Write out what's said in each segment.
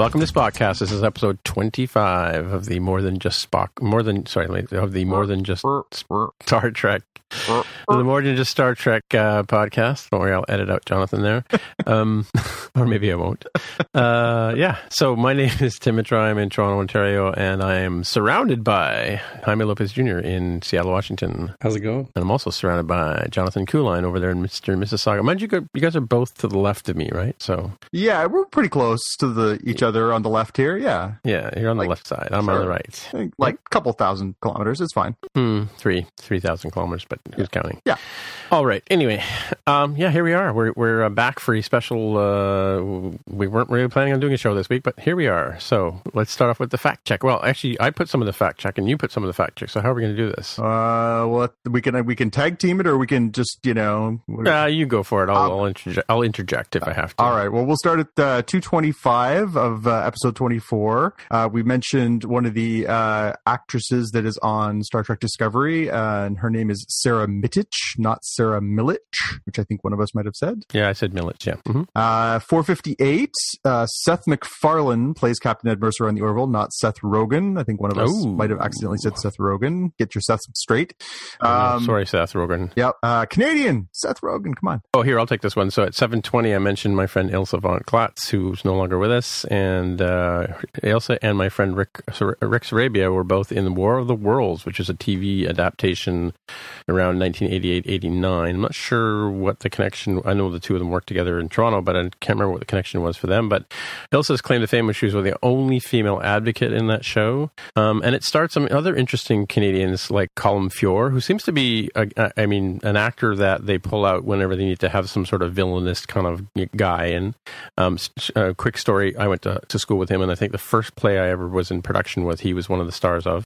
Welcome to Spockcast. This is episode 25 of the More Than Just Spock, more than, sorry, of the More Than Just Star Trek the More Than Just Star Trek uh, podcast. Don't worry, I'll edit out Jonathan there. Um, or maybe I won't. Uh, yeah, so my name is Tim Mitra. I'm in Toronto, Ontario, and I am surrounded by Jaime Lopez Jr. in Seattle, Washington. How's it going? And I'm also surrounded by Jonathan Kuline over there in Mr. Mississauga. Mind you, you guys are both to the left of me, right? So Yeah, we're pretty close to the each other on the left here. Yeah. Yeah, you're on the left side. I'm sure. on the right. Like a couple thousand kilometers. It's fine. Hmm, three, 3,000 kilometers, but who's counting? Yeah. All right. Anyway, um, yeah, here we are. We're we're uh, back for a special. Uh, we weren't really planning on doing a show this week, but here we are. So let's start off with the fact check. Well, actually, I put some of the fact check, and you put some of the fact check. So how are we going to do this? Uh, well, we can we can tag team it, or we can just you know. Uh, you go for it. I'll I'll, interject, I'll interject if I have to. All right. Well, we'll start at uh, two twenty five of uh, episode twenty four. Uh, we mentioned one of the uh, actresses that is on Star Trek Discovery, uh, and her name is Sarah Mitich, not Sarah Milich, which I think one of us might have said. Yeah, I said Milich. Yeah. Mm-hmm. Uh, 458. Uh, Seth MacFarlane plays Captain Ed Mercer on the Orville, not Seth Rogen. I think one of us Ooh. might have accidentally said Seth Rogen. Get your Seth straight. Um, sorry, Seth Rogen. Yep. Uh, Canadian Seth Rogen. Come on. Oh, here I'll take this one. So at 7:20, I mentioned my friend Ilse von Glatz, who's no longer with us, and uh, Ilse and my friend Rick Rick Sarabia were both in the War of the Worlds, which is a TV adaptation around 1988 89. I'm not sure what the connection. I know the two of them worked together in Toronto, but I can't remember what the connection was for them. But Ilse's claim to fame was she was the only female advocate in that show, um, and it starts some other interesting Canadians like Colm Feore, who seems to be, a, I mean, an actor that they pull out whenever they need to have some sort of villainous kind of guy. And um, a quick story: I went to, to school with him, and I think the first play I ever was in production with, he was one of the stars of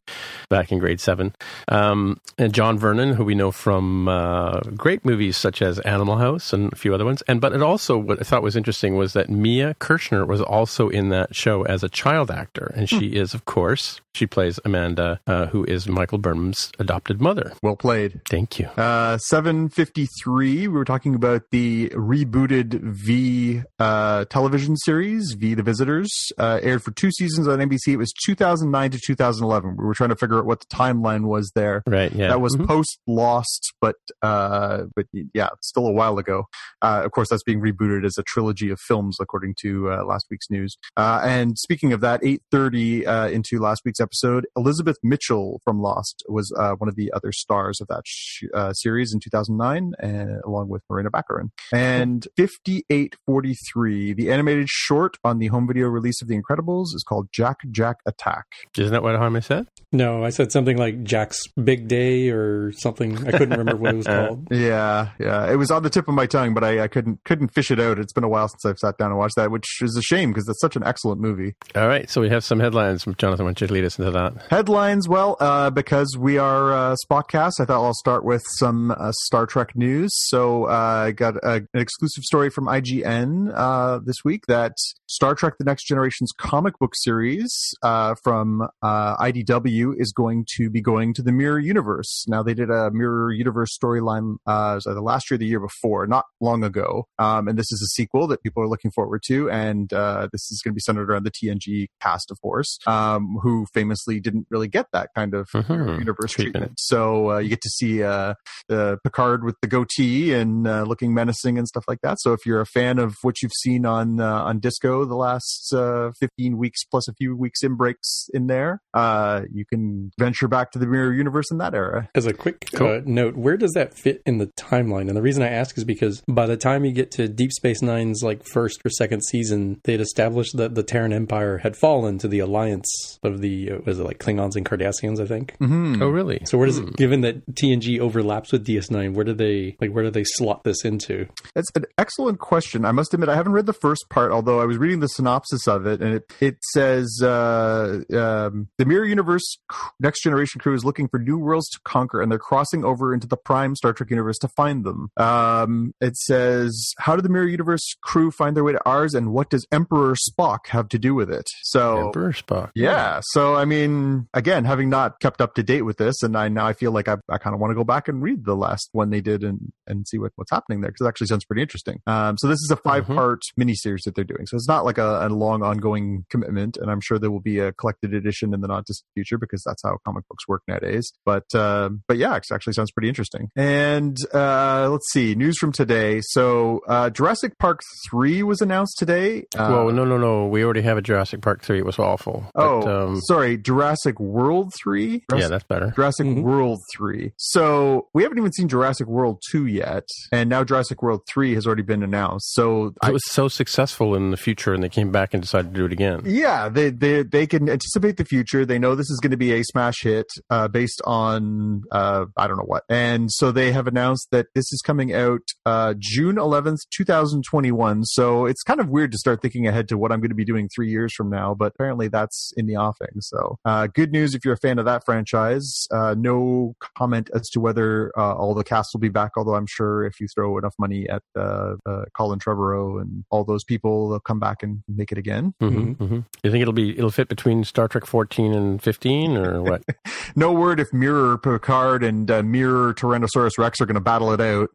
back in grade seven. Um, and John Vernon, who we know from uh, great movies such as Animal House and a few other ones. And but it also what I thought was interesting was that Mia Kirshner was also in that show as a child actor, and she hmm. is of course she plays Amanda, uh, who is Michael Burnham's adopted mother. Well played. Thank you. Uh, 753, we were talking about the rebooted V uh, television series, V The Visitors, uh, aired for two seasons on NBC. It was 2009 to 2011. We were trying to figure out what the timeline was there. Right, yeah. That was mm-hmm. post Lost, but, uh, but yeah, still a while ago. Uh, of course, that's being rebooted as a trilogy of films, according to last week's news. and speaking of that, 8.30 into last week's episode. Elizabeth Mitchell from Lost was uh, one of the other stars of that sh- uh, series in 2009, and along with Morena Baccarin. And 5843, the animated short on the home video release of The Incredibles, is called Jack Jack Attack. Isn't that what Jaime said? No, I said something like Jack's Big Day or something. I couldn't remember what it was called. Yeah, yeah, it was on the tip of my tongue, but I, I couldn't couldn't fish it out. It's been a while since I've sat down and watched that, which is a shame because it's such an excellent movie. All right, so we have some headlines. Jonathan, why don't you lead us into that? Headlines, well, uh, because we are uh, Spockcast, I thought I'll start with some uh, Star Trek news. So uh, I got a, an exclusive story from IGN uh, this week that Star Trek The Next Generation's comic book series uh, from IDW is going to be going to the Mirror Universe. Now they did a Mirror Universe storyline uh, the last year, the year before, not long ago, um, and this is a sequel that people are looking forward to. And uh, this is going to be centered around the TNG cast, of course, um, who famously didn't really get that kind of Mhm. universe Treatment. treatment. So uh, you get to see uh, uh, Picard with the goatee and uh, looking menacing and stuff like that. So if you're a fan of what you've seen on uh, on Disco the last uh, 15 weeks plus a few weeks in breaks in there, uh, you can venture back to the Mirror Universe in that era. As a quick Cool. uh, note, where does that fit in the timeline? And the reason I ask is because by the time you get to Deep Space Nine's like first or second season, they had established that the Terran Empire had fallen to the alliance of the uh, was it like Klingons and Cardassians, I think. Mm-hmm. Oh, really? So where does it, given that TNG overlaps with DS9, where do they like where do they slot this into? That's an excellent question. I must admit, I haven't read the first part, although I was reading the synopsis of it, and it, it says uh, um, the Mirror Universe Next Generation crew is looking for new worlds to conquer, and they're crossing over into the Prime Star Trek universe to find them. Um, it says, How did the Mirror Universe crew find their way to ours, and what does Emperor Spock have to do with it? So. Emperor Spock. Yeah. So, I mean, again, having not kept up to date with this, and I now I feel like I, I kind of want to go back and read the last one they did and, and see what, what's happening there because it actually sounds pretty interesting. Um, so this is a five part miniseries that they're doing. So it's not like a, a long ongoing commitment, and I'm sure there will be a collected edition in the not distant future because that's how comic books work nowadays. But uh, but yeah, it actually sounds pretty interesting. And uh, let's see, news from today. So uh, Jurassic Park three was announced today. Uh, Well, no, no, no. We already have a Jurassic Park 3. It was awful. Oh, But, um, sorry, Jurassic World 3? yeah, that's better. Jurassic Mhm. World 3. So we haven't even seen Jurassic World 2 yet, and now Jurassic World 3 has already been announced. So It I, was so successful in the future, and they came back and decided to do it again. yeah, they, they they can anticipate the future. They know this is going to be a smash hit uh, based on uh, I don't know what, and so they have announced that this is coming out uh, June 11th, 2021. So it's kind of weird to start thinking ahead to what I'm going to be doing three years from now, but apparently that's in the offing. So uh, good news if you're a fan of that franchise. Uh, no comment as to whether uh, all the cast will be back, although I'm sure if you throw enough money at uh, uh, Colin Trevorrow and all those people, they'll come back and make it again. hmm hmm You think it'll be it'll fit between Star Trek 14 and 15, or what? no word if Mirror Picard and uh, Mirror Tyrannosaurus Rex are going to battle it out.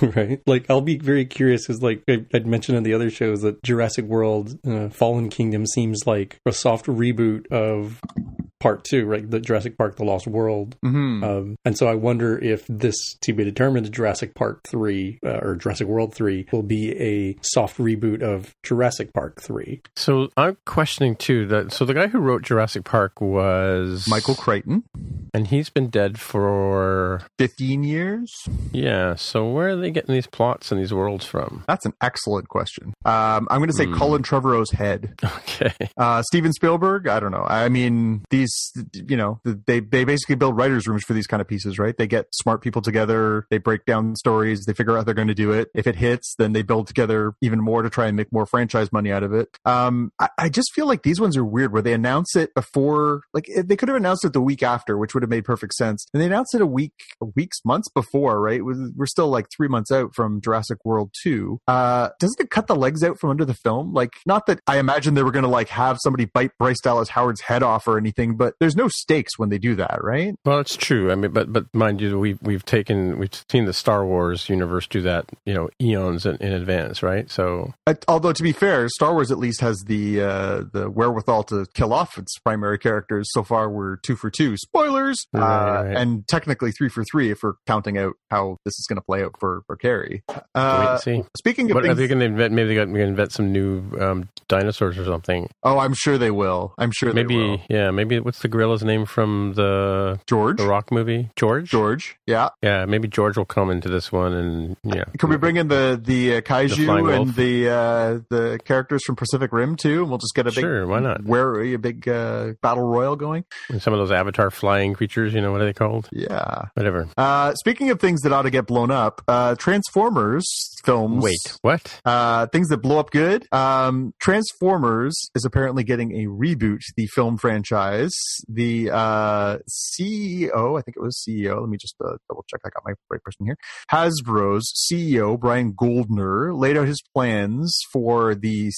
right? Like, I'll be very curious because, like I, I'd mentioned in the other shows, that Jurassic World uh, Fallen Kingdom seems like a soft reboot of part two, right? The Jurassic Park: The Lost World. Mm-hmm. Um, and so I wonder if this, to be determined, Jurassic Park 3 uh, or Jurassic World 3 will be a soft reboot of Jurassic Park 3. So I'm questioning too that. So the guy who wrote Jurassic Park was Michael Crichton, and he's been dead for 15 years? yeah. So where are they getting these plots and these worlds from? That's an excellent question. Um, I'm going to say Hmm. Colin Trevorrow's head. Okay, Uh, Steven Spielberg, I don't know. I mean, these, you know, they, they basically build writers' rooms for these kind of pieces, right? They get smart people together, they break down stories, they figure out they're going to do it. If it hits, then they build together even more to try and make more franchise money out of it. Um, I, I just feel like these ones are weird where they announce it before, like, eh, they could have announced it the week after, which would have made perfect sense. And they announced it a week, weeks, months before, right? We're still like three months out from Jurassic World 2. Uh, doesn't it cut the legs out from under the film? Like, not that I imagine they were going to like have somebody bite Bryce Dallas Howard's head off or anything, but there's no stakes when they do that, right? well it's true. I mean, but but mind you, we've we've taken we've seen the Star Wars universe do that, you know, eons in, in advance, right? So although to be fair, Star Wars at least has the uh, the wherewithal to kill off its primary characters. So far, we're two for two. Spoilers, Right, uh, right. and technically three for three if we're counting out how this is going to play out for for Carrie. Uh, speaking of What, are they going to invent? Maybe they're going to invent some new um, dinosaurs or something. oh, I'm sure they will. I'm sure they will. Maybe yeah. Maybe what's the gorilla's name from the George, the Rock movie? George. George, yeah. Yeah, maybe George will come into this one, and yeah. Can we bring in the the uh, flying kaiju and the uh, the characters from Pacific Rim too? And we'll just get a big Sure, why not? Where are a big uh, battle royal going? And some of those Avatar flying creatures? You know what are they called? Yeah. Whatever. Uh, speaking of things that ought to get blown up, uh, Transformers films. Wait, what? Uh, things that blow up good. Um, Transformers is apparently getting a reboot, the film franchise. The uh, CEO, I think it was CEO. Let me just uh, double check. I got my right person here. Hasbro's CEO Brian Goldner laid out his plans for the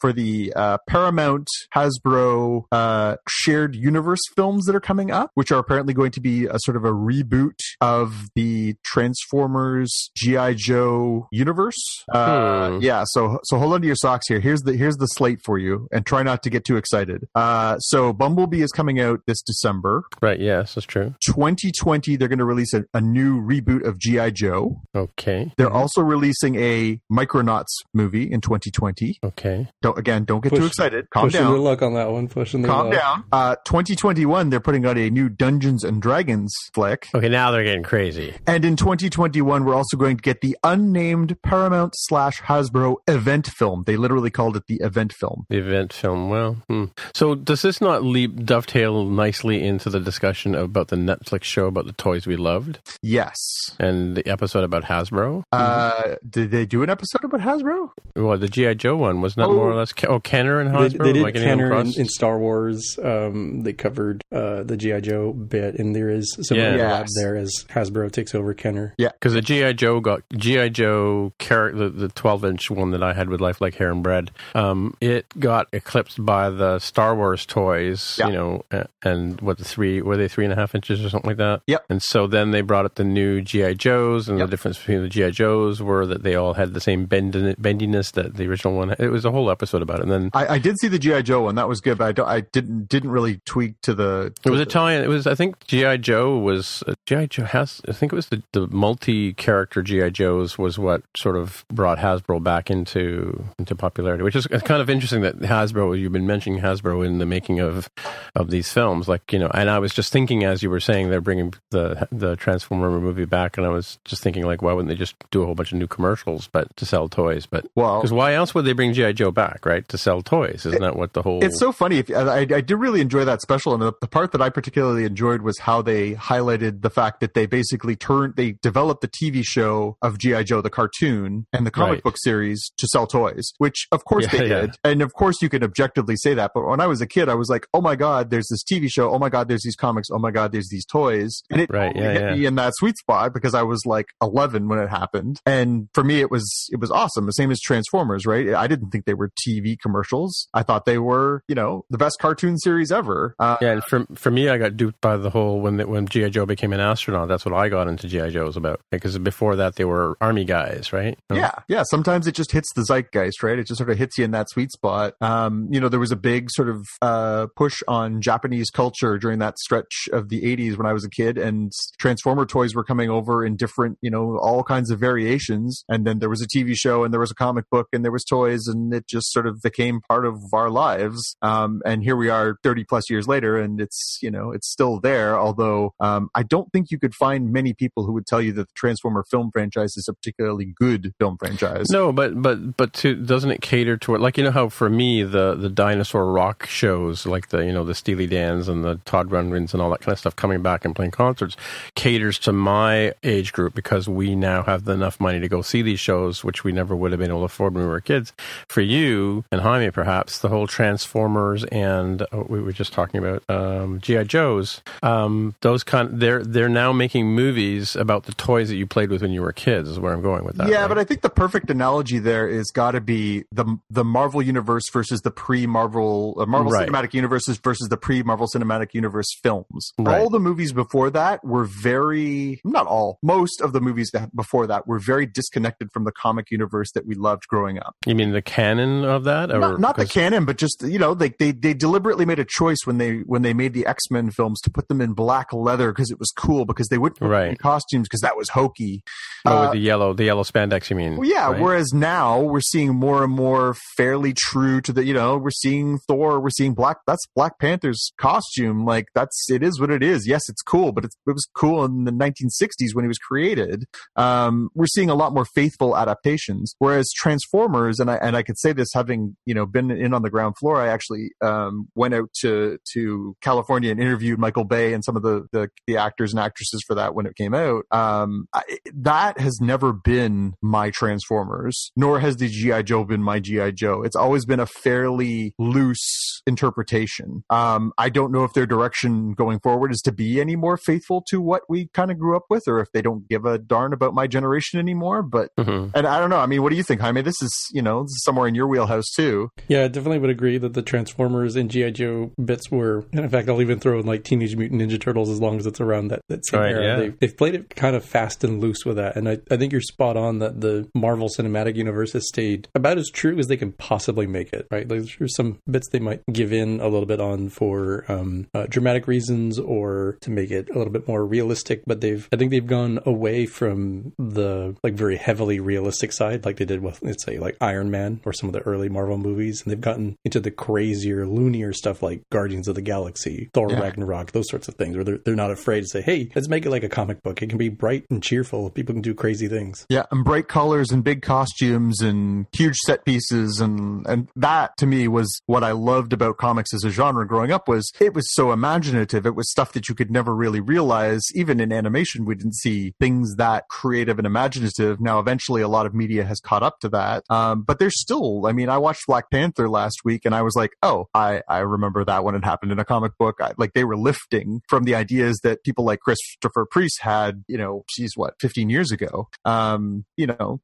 for the uh, Paramount Hasbro uh, shared universe films that are coming up, which are apparently going to be a sort of a reboot of the Transformers GI Joe universe. Uh, Hmm. Yeah, so so hold on to your socks here. Here's the here's the slate for you, and try not to get too excited. Uh, so Bumblebee is coming out this December. Right. Yes, that's true. 2020, they're going to release a, a new reboot of GI Joe. Okay. They're also releasing a Micronauts movie in 2020. Okay. Don't again, don't get Push- too excited. Calm Pushing down. their luck on that one. Pushing their Calm luck. down. Uh, 2021, they're putting out a new Dungeons and Dragons flick. Okay. Now they're getting crazy. And in 2021, we're also going to get the unnamed Paramount slash Hasbro event film. They literally called it the event film. The event film. Well, hmm. so does this not leap dovetail nicely into the discussion about the Netflix show about the toys we loved Yes. and the episode about Hasbro? Uh, did they do an episode about Hasbro? Well, the GI Joe one wasn't Oh. more or less? Oh, Kenner and They, Hasbro. they did like Kenner in, in Star Wars. Um, they covered uh, the GI Joe bit, and there is some Yeah. overlap Yes. there as Hasbro takes over Kenner. Yeah, Because the GI Joe got GI Joe character, the twelve inch one that I had with Life Like Hair and Bread. Um, it got eclipsed by the Star Wars toys. Yeah. You know, and what the three were they three and a half inches or something like that. Yep. And so then they brought up the new GI Joes, and Yep. the difference between the GI Joes were that they all had the same bendin- bendiness that the original one. It was a whole episode about it, and then. I, I did see the GI Joe one. That was good, but I, don't, I didn't didn't really tweak to the. It was to the- tie-in. It was, I think, GI Joe was uh, GI Joe has. I think it was the, the multi-character GI Joes was what sort of brought Hasbro back into into popularity, which is kind of interesting that Hasbro. You've been mentioning Hasbro in the making of of these films, like you know. And I was just thinking as you were saying they're bringing the the Transformer movie back, and I was just thinking like, why wouldn't they just do a whole bunch of new commercials, but to sell toys? But Well, because why else would they bring GI Joe back, right? To sell toys, isn't that what the whole? It's so funny. If I, I did really enjoy that special, and the, the part that I particularly enjoyed was how they highlighted the fact that they basically turned, they developed the TV show of GI Joe, the cartoon, and the comic Right. book series to sell toys. Which, of course, Yeah, they yeah. did, and of course, you can objectively say that. But when I was a kid, I was like, "Oh my god, there's this TV show. Oh my god, there's these comics. Oh my god, there's these toys." And it Right, yeah, hit me in that sweet spot because I was like 11 when it happened, and for me, it was it was awesome. The same as Transformers, right? I didn't think they were TV commercials. I thought they were, you know, the best cartoon series ever. Uh, Yeah, and for for me, I got duped by the whole when when GI Joe became an astronaut. That's what I got into GI Joes about because before that they were army guys, right? Yeah, yeah. Sometimes it just hits the zeitgeist, right? It just sort of hits you in that sweet spot. Um, you know, there was a big sort of uh, push on Japanese culture during that stretch of the '80s when I was a kid, and Transformer toys were coming over in different, you know, all kinds of variations. And then there was a TV show, and there was a comic book, and there was toys, and it just sort of became part of our lives. Um, and here we are, 30 plus years later, and it's you know it's still there. Although um, I don't think you could find many people who would tell you that the Transformer film franchise is a particularly good film franchise. No, but but but to doesn't it cater to it? Like you know how for me the the dinosaur rock shows, like the you know the Steely Dans and the Todd Rundgrens and all that kind of stuff, coming back and playing concerts, caters to my age group because we now have enough money to go see these shows, which we never would have been able to afford when we were kids. For you and Jaime, perhaps the whole Transformers and oh, we were just talking about um, GI Joes. Um, those kind they're they're now making movies about the toys that you played with when you were kids. Is where I'm going with that. yeah, right? but I think the perfect analogy there is got to be the the Marvel universe versus the pre Marvel uh, Marvel Right. Cinematic Universes versus the pre Marvel Cinematic Universe films. Right. All the movies before that were very not all most of the movies that before that were very disconnected from the comic universe that we loved growing up. You mean the canon of that, or not, not the canon, but just you know, they, they they deliberately made a choice when they when they made the X Men films to put them in black leather because it was cool because they wouldn't Right. costumes because that was hokey. Oh, Uh, the yellow, the yellow spandex. You mean? well, yeah. right? Whereas now we're seeing more and more fairly true to the, you know, we're seeing Thor, we're seeing Black. That's Black Panther's costume. Like that's it is what it is. Yes, it's cool, but it's, it was cool in the 1960s when he was created. Um, we're seeing a lot more faithful adaptations. Whereas Transformers, and I and I could say this having you know been in on the ground floor. I actually um, went out to to California and interviewed Michael Bay and some of the the, the actors and actresses for that when it came out. Um, I, that has never been my Transformers, nor has the GI Joe been my GI Joe. It's always been a fairly loose interpretation. Um, I don't know if their direction going forward is to be any more faithful to what we kind of grew up with, or if they don't give a darn about my generation anymore. But Mhm. and I don't know. I mean, what do you think, Jaime? This is you know this is somewhere in your wheelhouse wheelhouse too. Yeah, I definitely would agree that the Transformers and GI Joe bits were. And in fact, I'll even throw in like Teenage Mutant Ninja Turtles as long as it's around that that same Right, era. yeah. They, they've played it kind of fast and loose with that, and I, I think you're spot on that the Marvel Cinematic Universe has stayed about as true as they can possibly make it. Right, like, there's some bits they might give in a little bit on for um, uh, dramatic reasons or to make it a little bit more realistic, but they've I think they've gone away from the like very heavily realistic side, like they did with let's say like Iron Man or some of the early Marvel movies, and they've gotten into the crazier, loonier stuff like Guardians of the Galaxy, Thor Yeah. Ragnarok, those sorts of things, where they're, they're not afraid to say, hey, let's make it like a comic book. It can be bright and cheerful. People can do crazy things. Yeah, and bright colors and big costumes and huge set pieces and and that to me was what I loved about comics as a genre growing up was it was so imaginative. It was stuff that you could never really realize. Even in animation, we didn't see things that creative and imaginative. Now, eventually, a lot of media has caught up to that. Um, but there's still, I mean, I watched Black Panther last week and I was like, oh, I I remember that when it happened in a comic book. I, like they were lifting from the ideas that people like Christopher Priest had, you know, she's what 15 years ago. Um, you know,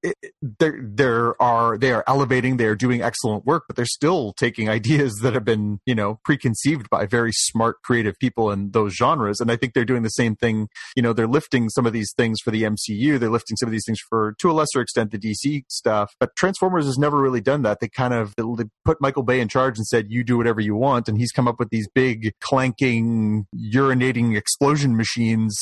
there there are they are elevating, they are doing excellent work, but they're still taking ideas that have been, you know, preconceived by very smart, creative people in those genres. And I think they're doing the same thing. You know, they're lifting some of these things for the MCU. They're lifting some of these things for, to a lesser extent, the DC stuff. But Transformers has never really done that. They kind of they put Michael Bay in charge and said, "You do whatever you want," and he's come up with these big clanking, urinating explosion machines,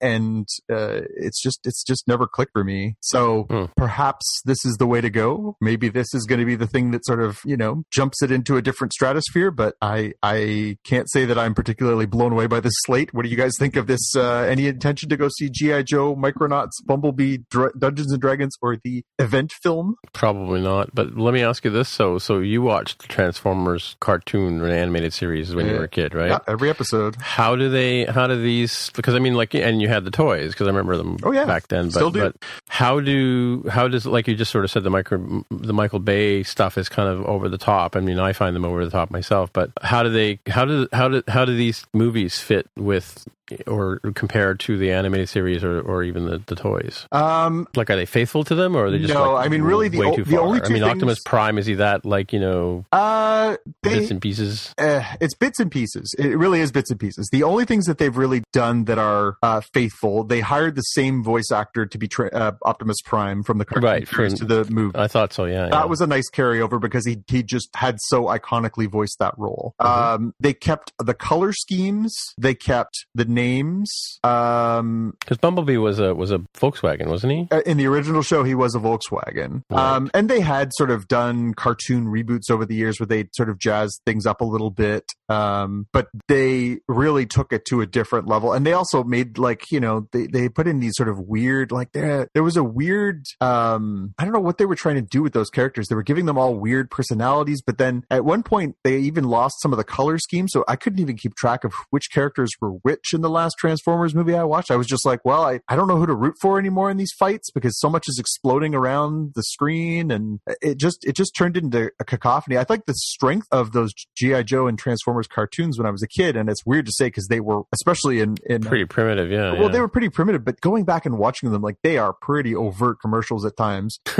and uh, it's just it's just never clicked for me. So Hmm. perhaps this is the way to go. Maybe this is going to be the thing that sort of you know jumps it into a different stratosphere. But I I can't say that I'm particularly blown away by this slate. What do you guys think of this? Uh, any intention to go see GI Joe, Micronauts, Bumblebee, Dra- Dungeons and Dragons, or the event film? Probably not. But let me ask you this: so, so you watched the Transformers cartoon or animated series when you were a kid, right? Yeah, every episode. How do they? How do these? Because I mean, like, and you had the toys because I remember them Oh, yeah. back then. But, Still do. but how do? How does? Like you just sort of said, the micro, the Michael Bay stuff is kind of over the top. I mean, I find them over the top myself. But how do they? How do? How do? How do these movies fit with? Or compared to the animated series, or, or even the, the toys, Um, like are they faithful to them, or are they just No, like, I mean, really, the way o- too the far? only I two mean, Optimus Prime is he that like you know uh, they, bits and pieces? uh, it's bits and pieces. It really is bits and pieces. The only things that they've really done that are uh, faithful, they hired the same voice actor to be tra- uh, Optimus Prime from the cartoon Right, from- to the movie. I thought so. Yeah, yeah. That was a nice carryover because he he just had so iconically voiced that role. Mhm. Um, they kept the color schemes. They kept the names. Um, Because Bumblebee was a was a Volkswagen, wasn't he? uh, in the original show, he was a Volkswagen. Right. Um, and they had sort of done cartoon reboots over the years where they sort of jazzed things up a little bit. Um, but they really took it to a different level. And they also made like, you know, they, they put in these sort of weird, like there, there was a weird, um, I don't know what they were trying to do with those characters. They were giving them all weird personalities, but then at one point they even lost some of the color scheme. So I couldn't even keep track of which characters were which in the last Transformers movie I watched. I was just like, well, I, I don't know who to root for anymore in these fights because so much is exploding around the screen and it just, it just turned into a cacophony. I think the strength of those G.I. Joe and Transformers cartoons when I was a kid, and it's weird to say because they were, especially in, in Pretty primitive, yeah. well, yeah. they were pretty primitive, but going back and watching them, like they are pretty overt commercials at times.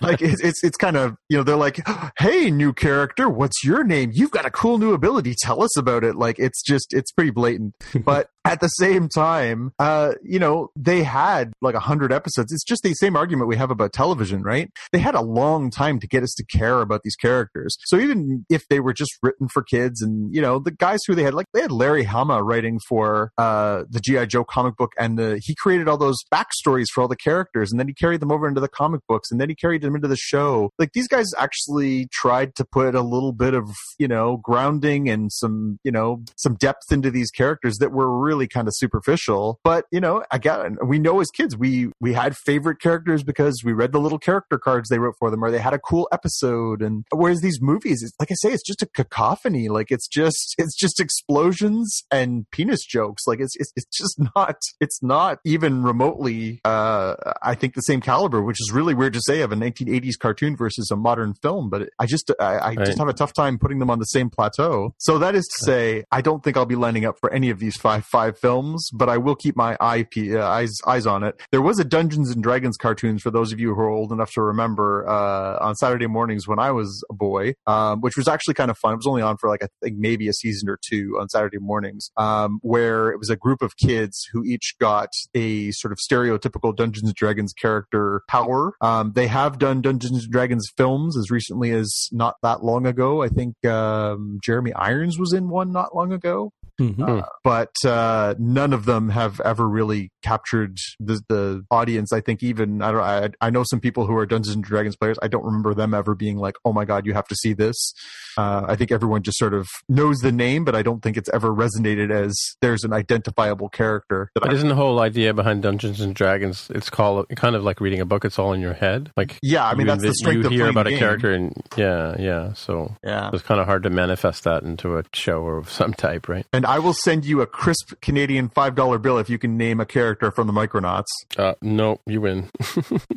like it's, it's it's kind of you know they're like, "Hey, new character, what's your name? You've got a cool new ability. Tell us about it." Like it's just it's pretty blatant. But at the same time, uh, you know, they had like a hundred episodes. It's just the same argument we have about television, right? They had a long time to get us to care about these characters. So even if they were just written for kids, and you know, the guys who they had, like they had Larry Hama writing for uh, the GI Joe comic book, and the, he created all those backstories for all the characters, and then he carried them over into the comic books, and then he carried them into the show. Like these guys actually tried to put a little bit of you know grounding and some you know some depth into these characters that were really kind of superficial. But you know, again, we know as kids we we had favorite characters because we read the little character cards they wrote for them, or they had a cool episode. And whereas these movies, it's, like I say, it's just a cacophony. Like it's just it's just explosions and penis jokes. Like it's it's, it's just not it's not even remotely. Uh, I think the same caliber, which is really weird to say of a 1980s cartoon versus a modern film. But I just I, I Right. just have a tough time putting them on the same plateau. So that is to say, I don't think I'll be lining up for any of these five five five films, but I will keep my eye uh, eyes eyes on it. There was a Dungeons and Dragons cartoons for those of you who are old enough to remember uh, on Saturday mornings when I was a boy, um, which was actually kind of fun. It was only on for like I think maybe a season or two on Saturday mornings, um, where it was a group of kids who each got a sort of stereotypical Dungeons and Dragons character power. Um, they have done Dungeons and Dragons films as recently as not that long ago. I think um, Jeremy Irons was in one not long ago. Mhm. Uh, but uh, none of them have ever really captured the, the audience. I think even I don't. I, I know some people who are Dungeons and Dragons players. I don't remember them ever being like, "Oh my god, you have to see this." Uh, I think everyone just sort of knows the name, but I don't think it's ever resonated as there's an identifiable character. That But I, isn't the whole idea behind Dungeons and Dragons? It's called kind of like reading a book. It's all in your head. Like yeah, I mean you that's the strength you of hear about the a character, and yeah, yeah. So Yeah, it's kind of hard to manifest that into a show of some type, right? and I will send you a crisp Canadian five dollar bill if you can name a character from the Micronauts. Uh, no, you win.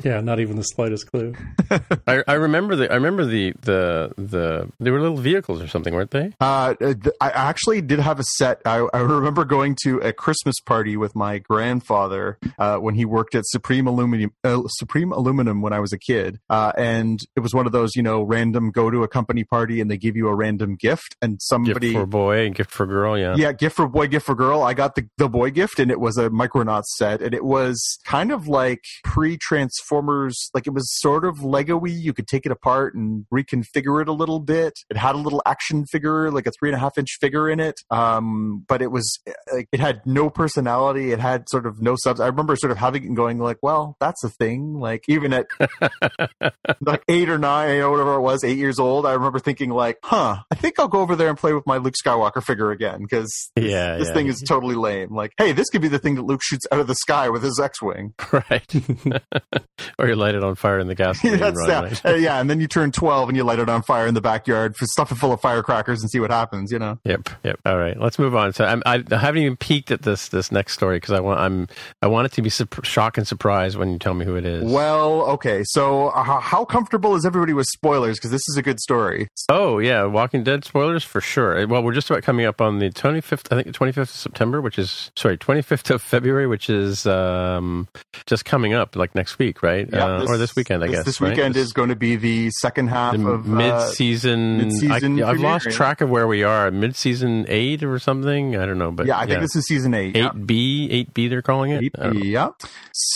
Yeah, not even the slightest clue. I, I remember the I remember the the the they were little vehicles or something, weren't they? Uh, th- I actually did have a set. I, I remember going to a Christmas party with my grandfather uh, when he worked at Supreme Aluminum. Uh, Supreme Aluminum when I was a kid, uh, and it was one of those, you know, random go to a company party and they give you a random gift, and somebody. Gift for boy and gift for girl. Yeah. Yeah, gift for boy, gift for girl. I got the, the boy gift, and it was a Micronauts set, and it was kind of like pre Transformers. Like it was sort of Lego-y. You could take it apart and reconfigure it a little bit. It had a little action figure, like a three and a half inch figure in it. Um, but it was like it had no personality. It had sort of no subs. I remember sort of having it and going like, well, that's a thing. Like even at like eight or nine or whatever it was, eight years old, I remember thinking like, huh, I think I'll go over there and play with my Luke Skywalker figure again because Yeah, this yeah. thing is totally lame. Like, hey, this could be the thing that Luke shoots out of the sky with his X-wing. right. or you light it on fire in the That's run. yeah? Uh, yeah, and then you turn twelve and you light it on fire in the backyard, f- stuff it full of firecrackers, and see what happens. You know. Yep. Yep. All right. Let's move on. So I'm, I, I haven't even peeked at this this next story because I want I'm I want it to be sup- shock and surprise when you tell me who it is. Well, okay. So, uh, how- how comfortable is everybody with spoilers? Because this is a good story. Oh yeah, Walking Dead spoilers for sure. Well, we're just about coming up on the 25th, I think 25th of September, which is sorry, 25th of February, which is um, just coming up, like next week, right? Yeah, uh, or this weekend, I this, guess. This weekend This- is going to be the second half the of uh, mid-season. mid-season I, have lost track of where we are. Mid-season eight or something. I don't know, but yeah, I think this is season eight. yeah. eight B, eight B. They're calling it. I don't know. Yeah.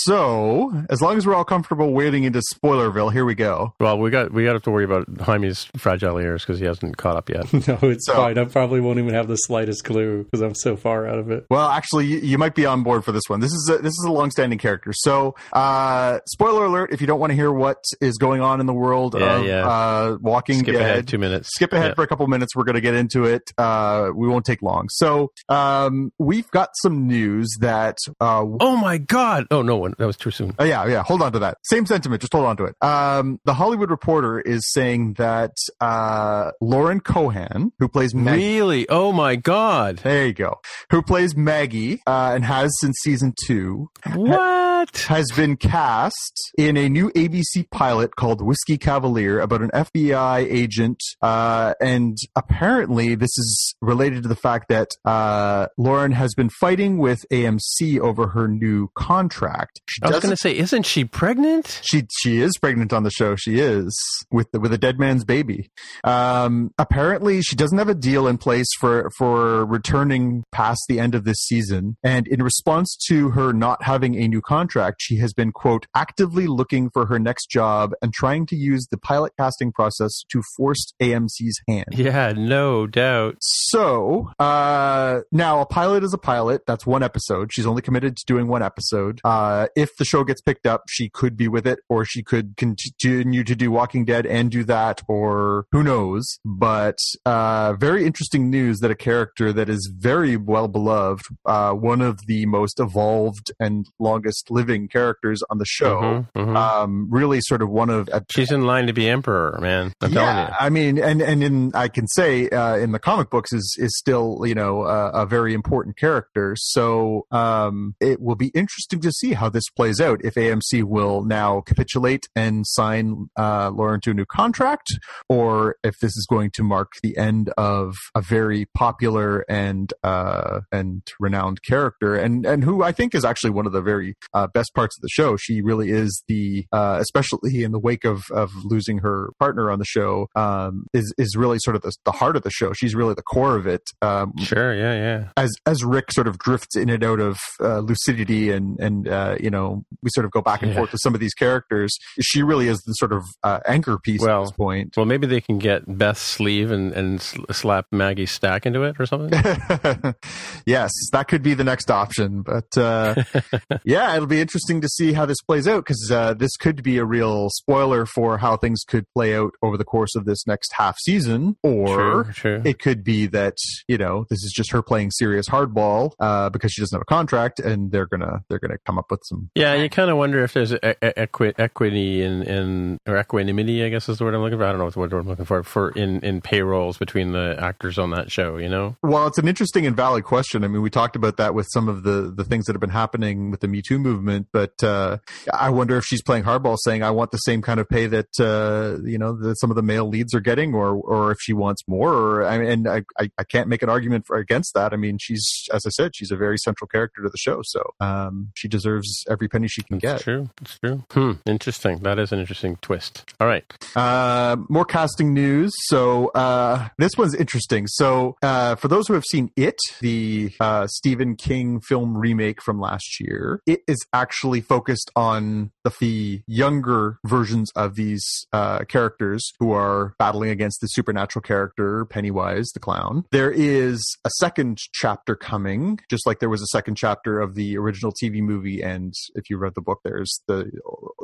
So, as long as we're all comfortable wading into Spoilerville, here we go. Well, we got we got to to worry about Jaime's fragile ears because he hasn't caught up yet. No, it's So- fine. I probably won't even have the slightest clue because I'm so far out of it. Well, actually, you, you might be on board for this one. This is a, this is a long-standing character. So, uh, spoiler alert: if you don't want to hear what is going on in the world Yeah, of yeah. Uh, Walking Skip Dead, ahead two minutes. skip ahead Yeah. for a couple minutes. We're going to get into it. Uh, we won't take long. So, um, we've got some news that uh, Oh my God! Oh no, one that was too soon. Uh, yeah, yeah. Hold on to that. Same sentiment. Just hold on to it. Um, the Hollywood Reporter is saying that uh, Lauren Cohan, who plays Maggie, Really? Oh my God! There you go, who plays Maggie uh, and has since season two, What? has been cast in a new ABC pilot called Whiskey Cavalier about an FBI agent. Uh, and apparently, this is related to the fact that uh, Lauren has been fighting with AMC over her new contract. She I was going to say, isn't she pregnant? she she is pregnant on the show. She is with the, with a dead man's baby. Um, apparently, she doesn't have a deal in place for for returning past the end of this season. And in response to her not having a new contract, she has been quote actively looking for her next job and trying to use the pilot casting process to force AMC's hand. Yeah, no doubt. So uh, now a pilot is a pilot. That's one episode. She's only committed to doing one episode. Uh, if the show gets picked up, she could be with it, or she could continue to do Walking Dead and do that, or who knows. But uh, very interesting news that a character that is very well beloved, uh, one of the most evolved and longest living characters on the show, Mhm, mhm. um, really sort of one of She's in line to be emperor, man. I'm telling you. I mean, and and in I can say uh, in the comic books is is still you know uh, a very important character. So um, it will be interesting to see how this plays out. If AMC will now capitulate and sign uh, Lauren to a new contract, or if this is going to mark the end of a very popular actor and uh, and renowned character, and and who I think is actually one of the very uh, best parts of the show. She really is the, uh, especially in the wake of of losing her partner on the show, um, is is really sort of the, the heart of the show. She's really the core of it. Um, Sure, yeah, yeah. as as Rick sort of drifts in and out of uh, lucidity and and uh, you know we sort of go back and Yeah. forth with some of these characters, she really is the sort of uh, anchor piece Well, at this point. Well, maybe they can get Beth's sleeve and, and slap Maggie Stack into it or something. yes, that could be the next option, but uh, yeah, it'll be interesting to see how this plays out because uh, this could be a real spoiler for how things could play out over the course of this next half season, or True, true. it could be that you know this is just her playing serious hardball uh, because she doesn't have a contract, and they're gonna they're gonna come up with some Yeah, you kind of wonder if there's equi- equity in, in or equanimity, I guess is the word I'm looking for. I don't know what word I'm looking for for in, in payrolls between the actors on that show. You know, Well, it's an interesting and valid question. I mean, we talked about that with some of the the things that have been happening with the Me Too movement, but uh, I wonder if she's playing hardball, saying I want the same kind of pay that uh, you know that some of the male leads are getting, or or if she wants more. Or I mean, and I I, I can't make an argument for, against that. I mean, she's as I said, she's a very central character to the show, so um, she deserves every penny she can it's get. true. It's true. Hmm. Interesting. That is an interesting twist. All right. Uh, more casting news. So uh, this one's interesting. So uh, for those who have seen It, the uh, Stephen King film remake from last year, it is actually focused on the, the younger versions of these uh, characters who are battling against the supernatural character Pennywise the clown. There is a second chapter coming, just like there was a second chapter of the original TV movie. And if you read the book, there's the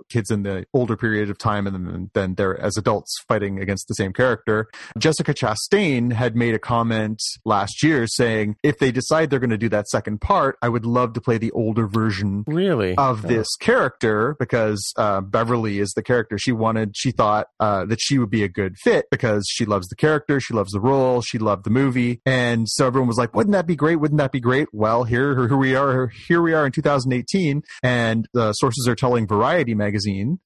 kids in the older period of time, and then, then they're as adults fighting against the same character. Jessica Chastain had made a comment last year saying, if they decide they're going to do that second part, I would love to play the older version Really? of this character because uh, Beverly is the character she wanted. She thought uh, that she would be a good fit because she loves the character, she loves the role, she loved the movie, and so everyone was like, "Wouldn't that be great? Wouldn't that be great?" Well, here, here we are. Here we are in 2018, and the sources are telling Variety magazine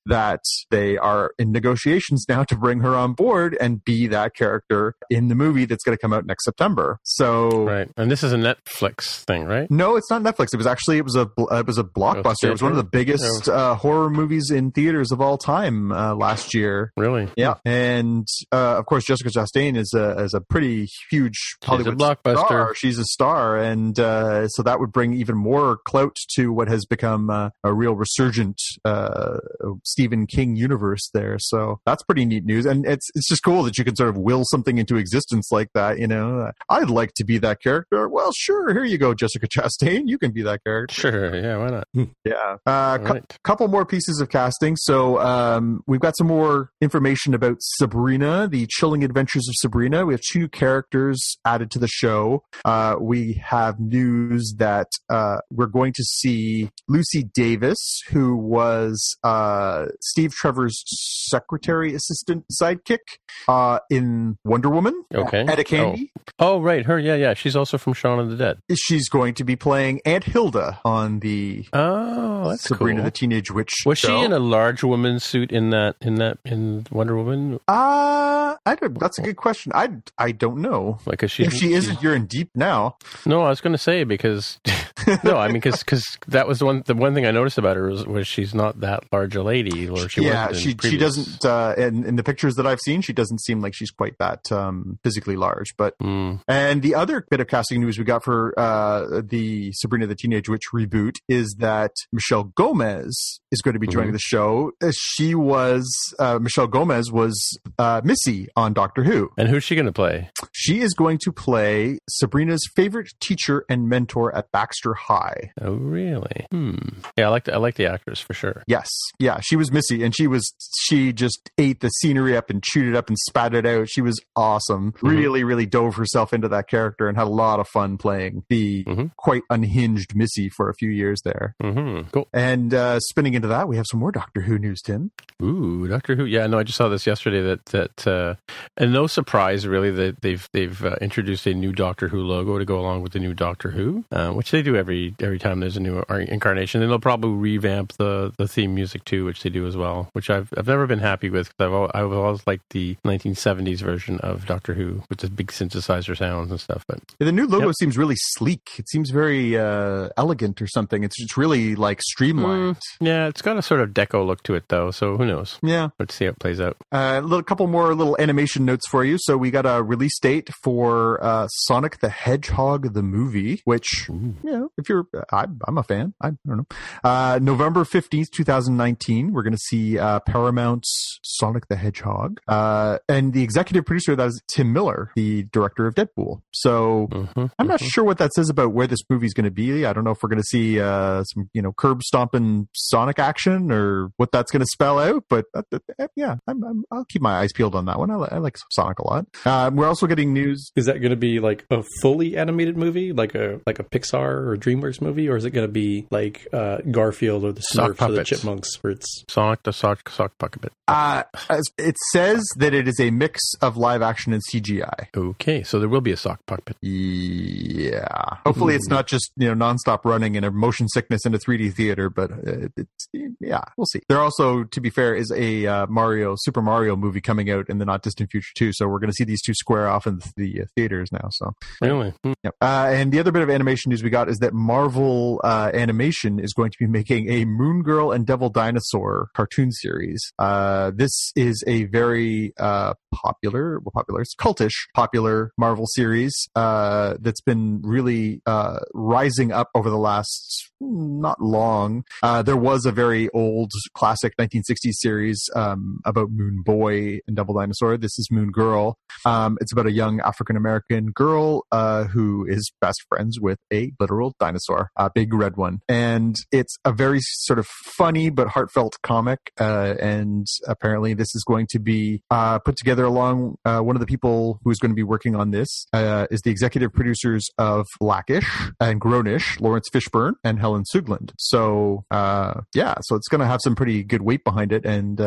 that they are in negotiations now to bring her on board and be that character in the movie that's going to come out next September. So. right. And this is a Netflix thing, right? No, it's not Netflix. It was actually it was a it was a blockbuster. it was one of the biggest uh, horror movies in theaters of all time uh, last year. Really? Yeah, and uh, of course Jessica Chastain is a is a pretty huge Hollywood blockbuster. star. She's a star, and uh, so that would bring even more clout to what has become uh, a real resurgent uh, Stephen King universe there. So that's pretty neat news, and it's it's just cool that you can sort of will something into existence like that. You know, I'd like to be that character. Well, sure, here you go, Jessica Chastain. You can be that character. Sure. Yeah. Why not? Yeah. Uh, All cou- right. couple more pieces of casting. So um, we've got some more information about Sabrina, the chilling adventures of Sabrina. We have two new characters added to the show. Uh, we have news that uh, we're going to see Lucy Davis, who was uh, Steve Trevor's secretary assistant sidekick uh, in Wonder Woman. Okay. Etta Candy. Oh, right. Her. Yeah, yeah. She's also from Shaun of the Dead. She's going to be playing Aunt Hilda on the Oh, that's Sabrina cool. the Teenage Witch. Was she in a large woman suit in that in that in Wonder Woman? Uh, I don't, that's a good question. I, I don't know. Like, she? if she isn't, you're in deep now. No, I was going to say because no, I mean because because that was the one the one thing I noticed about her was, was she's not that large a lady, or she yeah, wasn't in she she doesn't. Uh, in, in the pictures that I've seen, she doesn't seem like she's quite that um, physically large. But Mm, and the other bit of casting news we got for uh, the Sabrina the Teenage Witch reboot is that Michelle Gomez is going to be joining Mhm. the show. Uh, She was uh, Michelle Gomez was uh, Missy on Doctor Who. and who's she going to play? She is going to play Sabrina's favorite teacher and mentor at Baxter High. Oh, really? Hmm. Yeah, I like the, I like the actress for sure. Yes. Yeah, she was Missy and she was she just ate the scenery up and chewed it up and spat it out. She was awesome. Really, really dove herself into that character and had a lot of fun playing the Mhm. quite unhinged Missy for a few years there. hmm Cool. And uh spinning into that, we have some more Doctor Who news, Tim. Ooh, Doctor Who. Yeah, no, I just saw this yesterday that that uh, And no surprise, really, that they've they've uh, introduced a new Doctor Who logo to go along with the new Doctor Who, uh, which they do every every time there's a new incarnation. And they'll probably revamp the, the theme music too, which they do as well. Which I've I've never been happy with because I've al- I've always liked the 1970s version of Doctor Who with the big synthesizer sounds and stuff. But Yeah, the new logo Yep. seems really sleek. It seems very uh, elegant or something. It's just really like streamlined. yeah, it's got a sort of deco look to it though. So who knows? Yeah. Let's see how it plays out. Uh, a little, couple more little animation notes for you. So we got a release date for uh, Sonic the Hedgehog the movie, which you know, if you're, I, I'm a fan. I, don't know. Uh, November fifteenth, two thousand nineteen. We're going to see uh, Paramount's Sonic the Hedgehog, uh, and the executive producer of that is Tim Miller, the director of Deadpool. So hmm I'm not sure what that says about where this movie's going to be. I don't know if we're going to see uh, some, you know, curb stomping Sonic action or what that's going to spell out. But uh, yeah, I'm, I'm, I'll keep my eyes peeled on that one. I, I like Sonic a lot. Uh, we're also getting news. Is that going to be like a fully animated movie, like a like a Pixar or DreamWorks movie, or is it going to be like uh, Garfield or the Sock Smurfs or the. Chipmunks, where it's Sonic the Sock Sock Puppet. Uh, it says that it is a mix of live action and CGI. Okay, so there will be a sock puppet. Yeah. Hopefully, it's not just you know nonstop running and a motion sickness in a 3D theater, but uh, it's yeah, we'll see. There also, to be fair, is a uh, Mario Super Mario movie coming out in the not distant future too. So we're going to see these two square off in the theaters now. So Really? Hmm. Yep. Uh, and the other bit of animation news we got is that Marvel uh, Animation is going to be making a Moon Girl and Devil Dinosaur cartoon series. Uh, this is a very uh, popular, well, popular, it's cultish, popular Marvel series uh, that's been really uh, rising up over the last not long. Uh, there was a very old classic 1960s series um, about Moon Boy and Devil Dinosaur. This is Moon Girl. Um, it's about a young African American girl uh, who is best friends with a literal dinosaur, a big red one. And it's a very sort of funny but heartfelt comic. Uh, and apparently, this is going to be uh, put together along uh, one of the people who's going to be working on this uh, is the executive producers of Blackish and Grownish, Laurence Fishburne and Helen Sugland. So uh, yeah, so it's going to have some pretty good weight behind it, and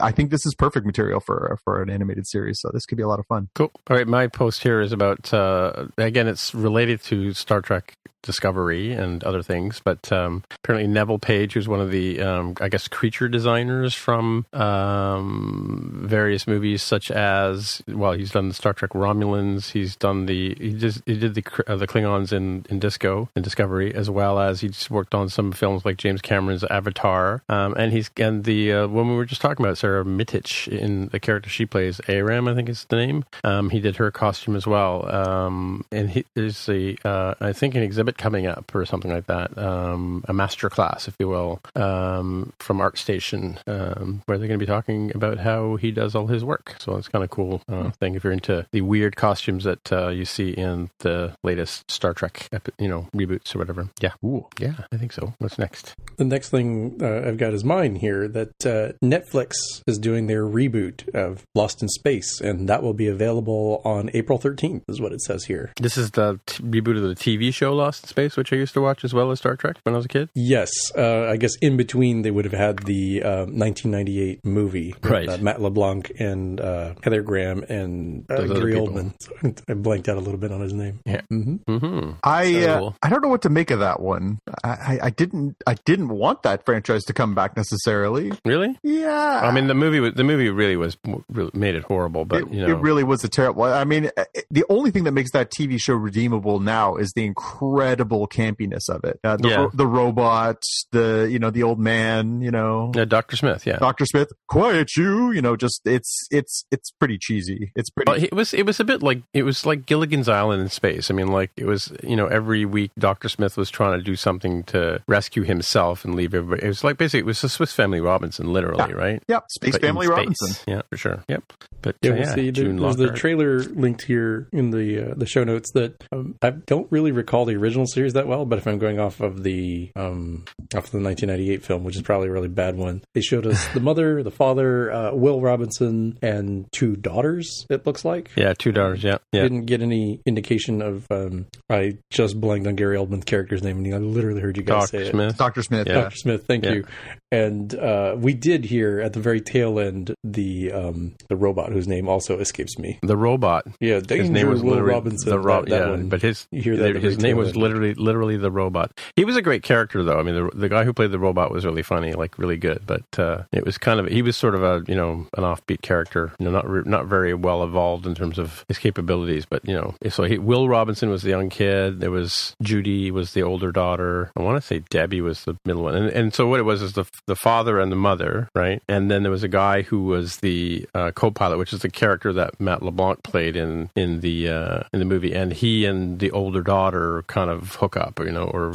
I think this is perfect material for for an animated series. So this could be a lot of fun. Cool. All right, my post here is about uh, again, it's related to Star Trek Discovery and other things, but um, apparently Neville Page, who's one of the um, I guess creature designers from um, various movies, such as well, he's done the Star Trek Romulans, he's done the he just he did the uh, the Klingons in in Disco in Discovery, as well as he's worked on some films like James Cameron's Avatar, um, and he's and the uh, woman we were just talking about, Sarah Mitich, in the character she plays, Airiam, I think is the name. Um, he did her costume as well, um, and he, there's a uh, I think an exhibit coming up or something like that, um, a master class, if you will, um, from ArtStation, um, where they're going to be talking about how he does all his work. So it's kind of cool uh, thing if you're into the weird costumes that uh, you see in the latest Star Trek, you know, reboots or whatever. Yeah, Ooh, yeah, I think so. What's next? The next thing uh, I've got is mine here that uh, Netflix is doing their reboot of Lost in Space, and that will be available on April 13th, is what it says here. This is the t- reboot of the TV show Lost in Space, which I used to watch as well as Star Trek when I was a kid. Yes, uh, I guess in between they would have had the uh, 1998 movie, with, Right. uh, Matt LeBlanc and uh, Heather Graham and uh, Gary. Oldman. So I blanked out a little bit on his name. Yeah. hmm Mm-hmm. I So uh, cool. I don't know what to make of that one. I, I, I didn't I didn't want that franchise to come back necessarily. Really? Yeah, I mean, the movie was, the movie really was really made it horrible, but it, you know, it really was a terrible. I mean, uh, the only thing that makes that TV show redeemable now is the incredible campiness of it. Uh, the, Yeah. ro- the robot, the you know the old man, you know. yeah, Doctor Smith. Yeah, Doctor Smith, quiet you. You know, just it's it's it's pretty cheesy. It's pretty. Well, it was it was a bit like it was like Gilligan's Island in space. I mean, like it was you know every week Doctor Smith was trying to do something to rescue himself and leave everybody. It was like basically it was a Swiss Family Robinson, literally, Yeah. right? yep, Space But in Family space. Robinson. Yeah, for sure. Yep. But Yeah, uh, we'll see. There- June there's the trailer linked here in the uh, the show notes that um, I don't really recall the original series that well, but if I'm going off of the um, off of the 1998 film, which is probably a really bad one, they showed us the mother, the father, uh, Will Robinson and two daughters. It looks like. Yeah, two daughters. Yeah, yeah. Didn't get any indication of. Um, I just blanked on Gary Oldman's character's name, and I literally heard you guys Dr. say Smith. Dr. Smith. Yeah. Yeah. Dr. Smith, thank Yeah. you. And uh, we did hear at the very tail end the um, the robot whose name also escapes me. The robot. Yeah, His name was Will Robinson. The ro- that, that yeah, one. but his You hear that his name was end. Literally literally the robot. He was a great character though. I mean, the the guy who played the robot was really funny, like really good. But uh, it was kind of he was sort of a you know an offbeat character, you know, not re- not very well evolved in terms of his capabilities. But you know, so he, Will Robinson was the young kid. There was Judy was the older daughter. I want to say Debbie was the middle one. And, and so what it was is the the father and the mother, right? And then there was a guy who was the uh, co-pilot, which is the character that Matt LeBlanc played in in the uh, in the movie. And he and the older daughter kind of hook up, you know, or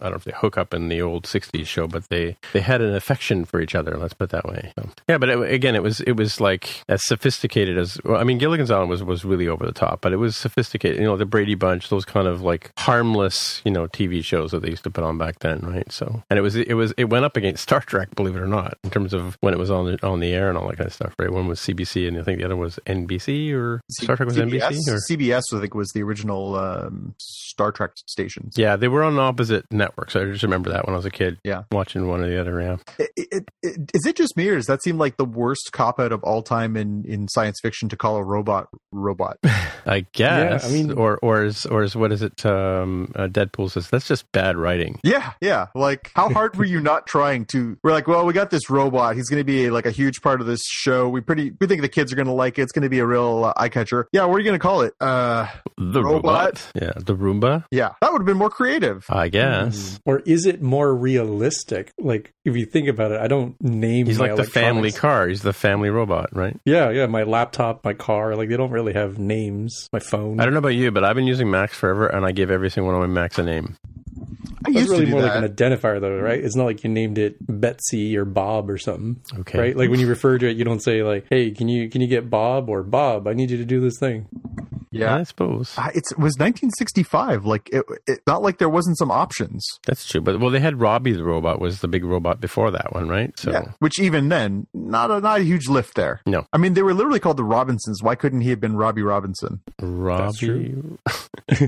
I don't know if they hook up in the old '60s show, but they they had an affection for each other. Let's put it that way. So, yeah, but it, again, it was it was like as sophisticated as well, I mean, Gilligan's Island was was really over the top, but it was sophisticated. You know, the Brady Bunch, those kind of like harmless, you know, TV shows that they used to put on back then, right? So, and it was it was it went up against Star Trek, believe it or not, in terms of when it was on the on the air and all that kind of stuff. Right? One was CBC, and I think the other was NBC or Star Trek was CBS, NBC or. CBS, I think, was the original um, Star Trek stations. Yeah, they were on opposite networks. I just remember that when I was a kid. Yeah. watching one or the other. Yeah, It, it, it, is it just me, or does that seem like the worst cop out of all time in, in science fiction to call a robot robot? I guess. I mean- or or is or is what is it? Um, uh, Deadpool says that's just bad writing. Yeah, yeah. Like, how hard were you not trying to? We're like, well, we got this robot. He's going to be like a huge part of this show. We pretty, we think the kids are going to like it. It's going to be a real uh, eye catcher. Yeah, what are you going to call it? Uh, The Robot? robot. Yeah, the Roomba. yeah, that would have been more creative. I guess mm-hmm. Or is it more realistic? Like, if you think about it, I don't name. he's my like the family electronics. car. He's the family robot, right? Yeah, yeah. My laptop, my car, like they don't really have names. My phone. I don't know about you, but I've been using Macs forever, and I give every single one of my Macs a name. I That's used really to do more that. like an identifier, though, right? It's not like you named it Betsy or Bob or something, Okay. right? Like when you refer to it, you don't say like, "Hey, can you can you get Bob?" or "Bob, I need you to do this thing." Yeah. I suppose Uh, It's, it was 1965. Like, it, it, not like there wasn't some options. that's true. But well, they had Robbie the robot was the big robot before that one, right? So Yeah. Which even then, not a not a huge lift there. No. I mean, they were literally called the Robinsons. Why couldn't he have been Robbie Robinson? Robbie.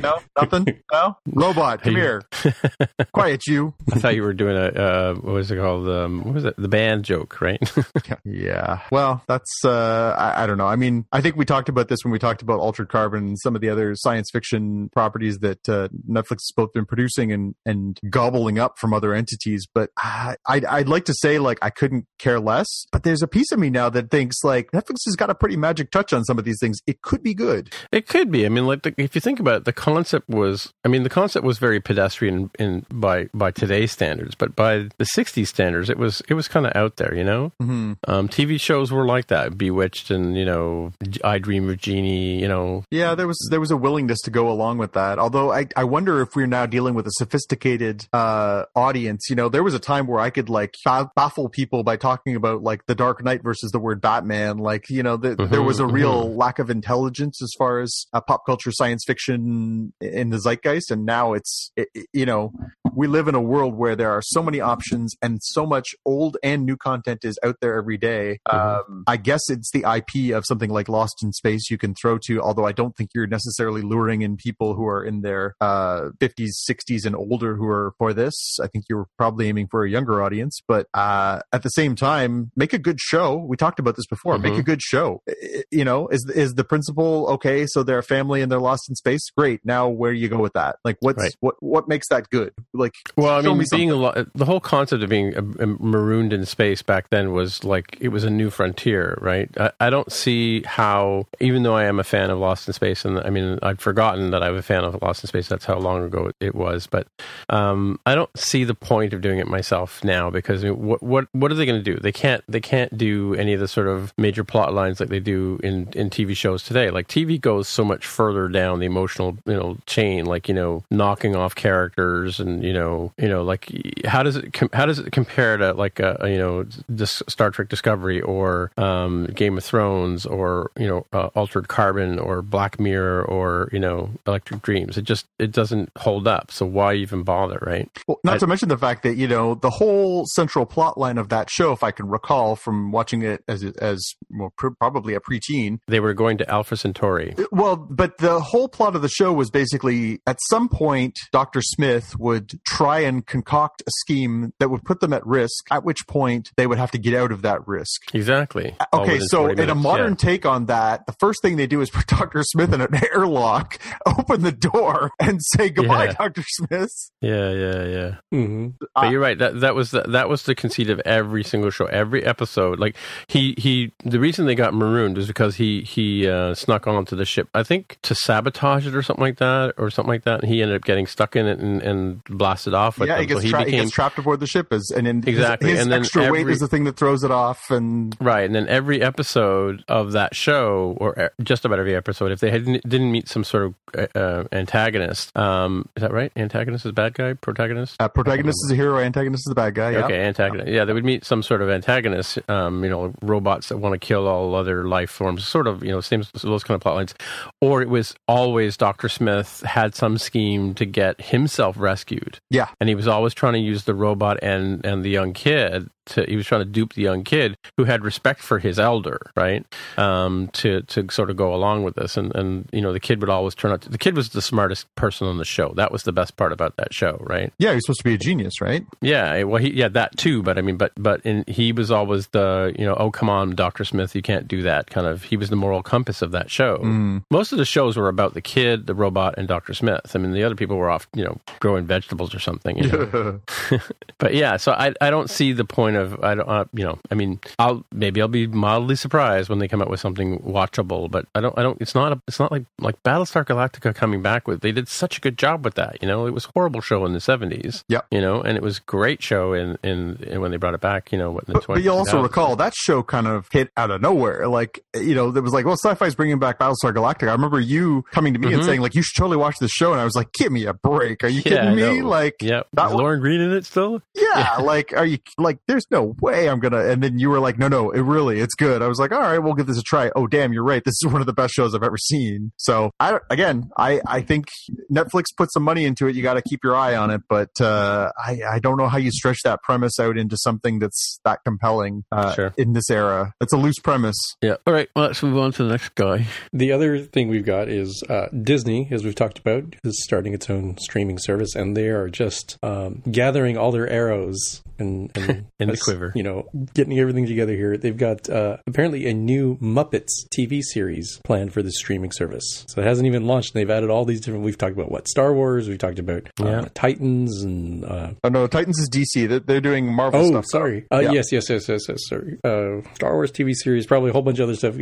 No, nothing. No, robot, come Hey. here. Quiet, you. I thought you were doing a uh, what was it called? Um, what was it? The band joke, right? Yeah. Well, that's uh I, I don't know. I mean, I think we talked about this when we talked about Altered Carbon and some of the other science fiction properties that uh, Netflix has both been producing and and gobbling up from other entities. But I, I'd I'd like to say like I couldn't care less. But there's a piece of me now that thinks like Netflix has got a pretty magic touch on some of these things. It could be good. It could be. I mean, like the, if you think about it, the concept was. I mean, the concept was very pedestrian in by by today's standards, but by the '60s standards, it was it was kind of out there. You know, Mm-hmm. um, TV shows were like that, Bewitched, and you know, I Dream of Jeannie. You know, Yeah, there was there was a willingness to go along with that. Although I, I wonder if we're now dealing with a sophisticated uh, audience. You know, there was a time where I could like baffle people by talking about like the Dark Knight versus the word Batman. Like you know, the, there was a real lack of intelligence as far as uh, pop culture science fiction in the zeitgeist, and now it's it, you know we live in a world where there are so many options and so much old and new content is out there every day. Um, I guess it's the IP of something like Lost in Space you can throw to, although I don't think you're necessarily luring in people who are in their uh, 50s, 60s, and older who are for this. I think you're probably aiming for a younger audience, but uh, at the same time, make a good show. We talked about this before. Make a good show. You know, is is the principle okay? So they're a family and they're lost in space. Great. Now where do you go with that? Like, what's Right. what what makes that good? Like, Well, I mean, me being a lot, the whole concept of being uh, marooned in space back then was like it was a new frontier, right? I, I don't see how, even though I am a fan of Lost in Space, and I mean, I'd forgotten that I'm a fan of Lost in Space. That's how long ago it was, but um, I don't see the point of doing it myself now because I mean, what what what are they going to do? They can't they can't do any of the sort of major plot lines like they do in in TV shows today. Like TV goes so much further down the emotional you know chain, like you know knocking off characters and you know you know like how does it com- how does it compare to like a, a, you know this Star Trek Discovery or um, Game of Thrones or you know uh, Altered Carbon or Black Mirror or you know Electric Dreams? It just it doesn't hold up. So why even bother, right? Well, not I- to mention the fact that you know the whole central plot line of that show, if I can recall from watching it as as well, pr- probably a preteen. They were going to Alpha Centauri. Uh, well, but the whole plot of the show was basically at some point Dr. Smith would try and concoct a scheme that would put them at risk. At which point they would have to get out of that risk. Exactly. Uh, okay, so 40 in a modern yeah. take on that, the first thing they do is put Dr. Smith in an airlock, open the door, and say goodbye, Yeah. Dr. Smith. Yeah, yeah, yeah. hmm Uh, But you're right. That that was the, that was the conceit of every single show, every episode. Like he he, the reason they got marooned was because he he uh, snuck onto the ship. I think to sabotage it or something like that, or something like that. And he ended up getting stuck in it and, and blasted off. With yeah, them. he gets, So tra- he gets trapped aboard the ship, as, and then Exactly, his, and then extra weight is the thing that throws it off. And Right, and then every episode of that show, or just about every episode, if they had, didn't meet some sort of uh, uh, antagonist, um, is that right? Antagonist is bad guy, protagonist. uh, protagonist is a hero, antagonist is the bad guy. Yeah. Okay, antagonist. Yeah, they would meet some sort of antagonist. Um, you know, robots that want to kill all other life forms. Sort of, you know, same those kind of plot lines. Or it was always Doctor Smith had some scheme to get himself rescued. Yeah. and he was always trying to use the robot and and the young kid. To, he was trying to dupe the young kid who had respect for his elder, right? Um, to to sort of go along with this, and and you know the kid would always turn out. To, the kid was the smartest person on the show. That was the best part about that show, right? Yeah, he's supposed to be a genius, right? Yeah, well, he, yeah, that too. But I mean, but but in, he was always the you know, oh come on, Doctor Smith, you can't do that. Kind of, he was the moral compass of that show. Mm. Most of the shows were about the kid, the robot, and Doctor Smith. I mean, the other people were off, you know, growing vegetables or something. You know? but yeah, so I I don't see the point of I don't uh, you know I mean I'll maybe I'll be mildly surprised when they come out with something watchable, but I don't I don't it's not a, it's not like like Battlestar Galactica coming back with they did such a good job with that. You know, it was a horrible show in the seventies. yeah You know, and it was great show in in, in when they brought it back. You know, what in the But, but you also recall that show kind of hit out of nowhere. Like, you know, it was like, well, sci-fi's bringing back Battlestar Galactica. I remember you coming to me and Mhm. saying, like, you should totally watch this show. And I was like, give me a break. Are you Yeah, kidding me? Like, yeah that Lorne Greene in it still? yeah, like, are you, like, there's no way I'm going to. And then you were like, no, no, it really, it's good. I was like, all right, we'll give this a try. Oh, damn, you're right. This is one of the best shows I've ever seen. So, I, again, I, I think Netflix put some money into it. You got to keep your eye on it. But, uh, I, I don't know how you stretch that premise out into something that's that compelling, uh, Sure. in this era. It's a loose premise. Yeah. All right. Well, let's move on to the next guy. The other thing we've got is uh, Disney, as we've talked about, is starting its own streaming service, and they are just um, gathering all their arrows and, and In the as- quiver. You know, getting everything together here. They've got uh, apparently a new Muppets TV series planned for the streaming service. So it hasn't even launched. And they've added all these different. We've talked about what Star Wars. We've talked about uh, Titans and uh, Oh no, Titans is DC. They're, they're doing Marvel Oh, stuff. sorry. Uh, Yeah. Yes, yes, yes, yes, yes. Sorry. Uh, Star Wars TV series, probably a whole bunch of other stuff.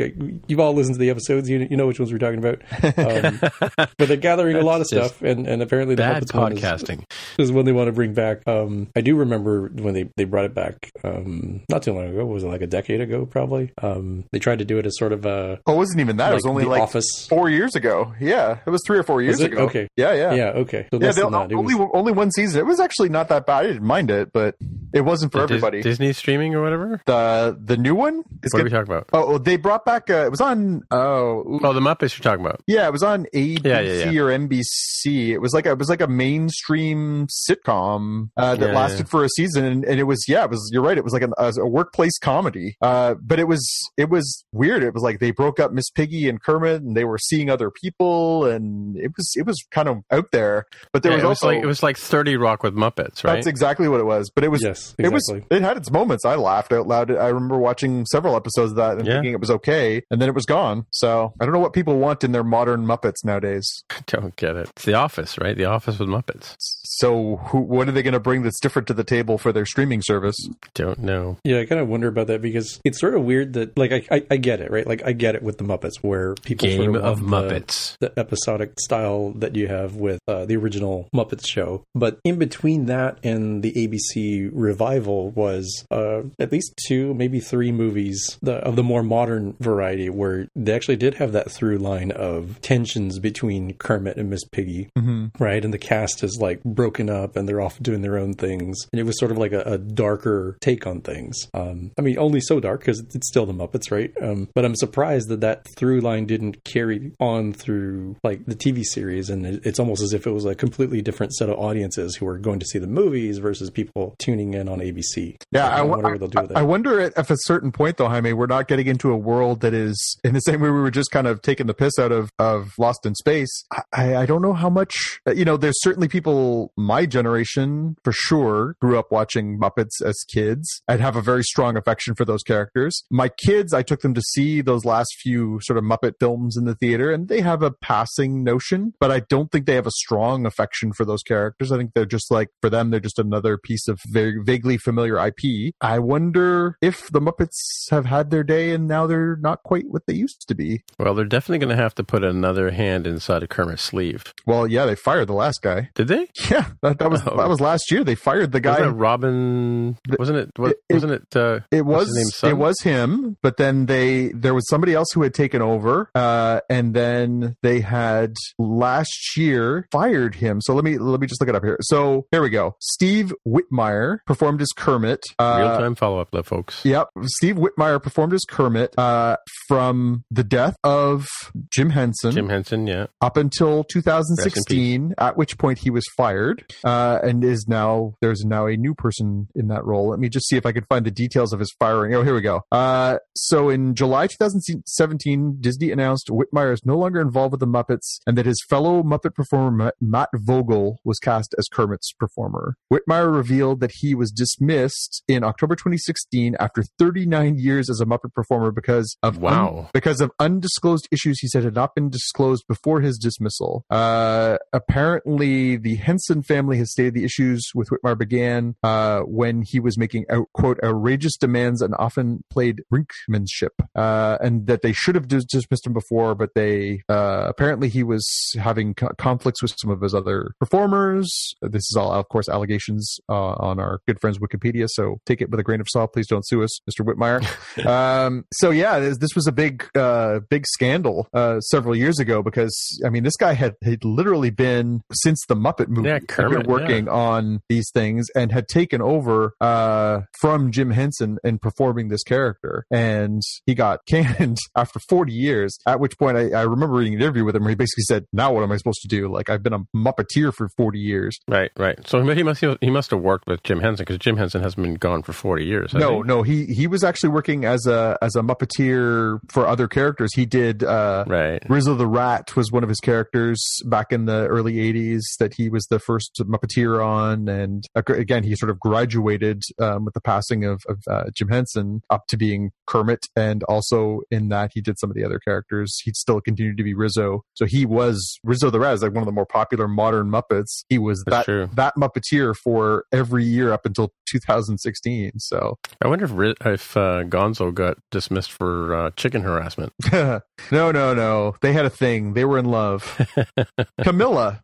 You've all listened to the episodes. You, you know which ones we're talking about. Um, but they're gathering a lot of stuff, and, and apparently the Bad Muppets one is- podcasting. is one they want to bring back. Um, I do remember when they, they brought it back um, not too long ago. Was it like a decade ago? Probably. Um, they tried to do it as sort of a Oh, it wasn't even that. it was only like Office. four years ago. Yeah, it was three or four years ago. Okay. Yeah, yeah. Yeah. Okay. So Yeah, less they- than that. Only was- only one season. It was actually not that bad. I didn't mind it, but it wasn't for The Dis- everybody. Disney streaming or whatever. the the new one is What are we talking about? Oh, they brought back. Uh, it was on. Oh, Oh, the Muppets you're talking about. yeah, it was on ABC Yeah, yeah, yeah. or NBC. It was like a, it was like a mainstream sitcom uh, that Yeah, lasted yeah. for a season, and, and it was yeah, it was. You're right. It was like an, a, a workplace comedy. Uh, but it was it was weird. It was like they broke up Miss Piggy and Kermit, and they were seeing other people, and it was it was kind of out there. But there Yeah, was it was also like it was like Thirty Rock with Muppets, right? That's exactly what it was. But it was yes. It was it had its moments. I laughed out loud. I remember watching several episodes of that and Yeah. thinking it was okay, and then it was gone. So I don't know what people want in their modern Muppets nowadays. I Don't get it. It's The Office, right? The Office with Muppets. So who, what are they going to bring that's different to the table for their streaming service? Don't know. Yeah, I kind of wonder about that because it's sort of weird that, like, I, I, I get it, right? Like, I get it with the Muppets, where people Game sort of want the- Muppets. the episodic style that you have with uh, the original Muppets show. But in between that and the ABC revival was uh, at least two, maybe three movies the, of the more modern variety where they actually did have that through line of tensions between Kermit and Miss Piggy, Mm-hmm. right? And the cast is like broken up and they're off doing their own things. And it was sort of like a, a darker take on things. Um, I mean, only so dark because it's still the Muppets, right? Um, but I'm surprised that that through line didn't carry on through like the TV series. And it, it's almost as if it was a completely different set of audiences who were going to see the movies versus people tuning in on ABC. Yeah, I, wonder wo- they'll do with I wonder at, at a certain point, though, Jaime, we're not getting into a world that is in the same way we were just kind of taking the piss out of, of Lost in Space. I, I don't know how much, uh, you know, there's certainly people my generation for sure grew up watching Muppets as kids. I'd have a very strong affection for those characters. My kids, I took them to see those last few sort of Muppet films in the theater, and they have a passing notion, but I don't think they have a strong affection for those characters. I think they're just like, for them, they're just another piece of very vaguely familiar IP. I wonder if the Muppets have had their day and now they're not quite what they used to be. Well, they're definitely going to have to put another hand inside of Kermit's sleeve. Well, yeah, they fired the last guy. Did they? Yeah, that, that was Oh. that was last year. They fired the Wasn't guy. it Robin? Wasn't it? What, It- wasn't it? Uh, It was it was him, but then they there was somebody else who had taken over, uh, and then they had last year fired him. So let me let me just look it up here. So here we go. Steve Whitmire performed as Kermit. Uh, real time follow up, folks. Yep, Steve Whitmire performed as Kermit uh, from the death of Jim Henson Jim Henson, yeah. up until 2016, at which point he was fired, uh, and is now there's now a new person in that role. Let me just see if I can find the details of his firing. Oh, here we go. Uh, so in July 2017, Disney announced Whitmire is no longer involved with the Muppets, and that his fellow Muppet performer Matt Vogel was cast as Kermit's performer. Whitmire revealed that he was dismissed in October 2016 after 39 years as a Muppet performer because of Wow. because of undisclosed issues he said had not been disclosed before his dismissal. Uh, apparently, the Henson family has stated the issues with Whitmire began uh, when he was making out, quote outrageous demands and often played brinkmanship, uh, and that they should have dis- dismissed him before, but they uh, apparently he was having co- conflicts with some of his other performers. This is all, of course, allegations uh, on our good friends Wikipedia, so take it with a grain of salt. Please don't sue us, Mr. Whitmire. um, so yeah, this, this was a big, uh, big scandal uh, several years ago because I mean, this guy had, had literally been since the Muppet movie Yeah, Kermit, working on these things and had taken over uh, from Jim Henson and performing this character, and he got canned after 40 years. At which point, I, I remember reading an interview with him where he basically said, "Now what am I supposed to do? Like I've been a Muppeteer for 40 years." Right, right. So he must he must have worked with Jim Henson because Jim Henson hasn't been gone for forty years. No, he? no, he he was actually working as a as a Muppeteer for other characters. He did uh Right. Rizzo the Rat was one of his characters back in the early 80s that he was the first Muppeteer on. And uh, again, he sort of graduated um, with the passing of, of uh, Jim Henson up to being Kermit. And also in that, he did some of the other characters. He still continued to be Rizzo. So he was Rizzo the Rat is like one of the more popular modern Muppets. He was That's that, true. that Muppeteer for every year up until 2016. So I wonder if if uh, Gonzo got dismissed for uh, chicken harassment. no, no, no. They had a thing. They were in love. Camilla.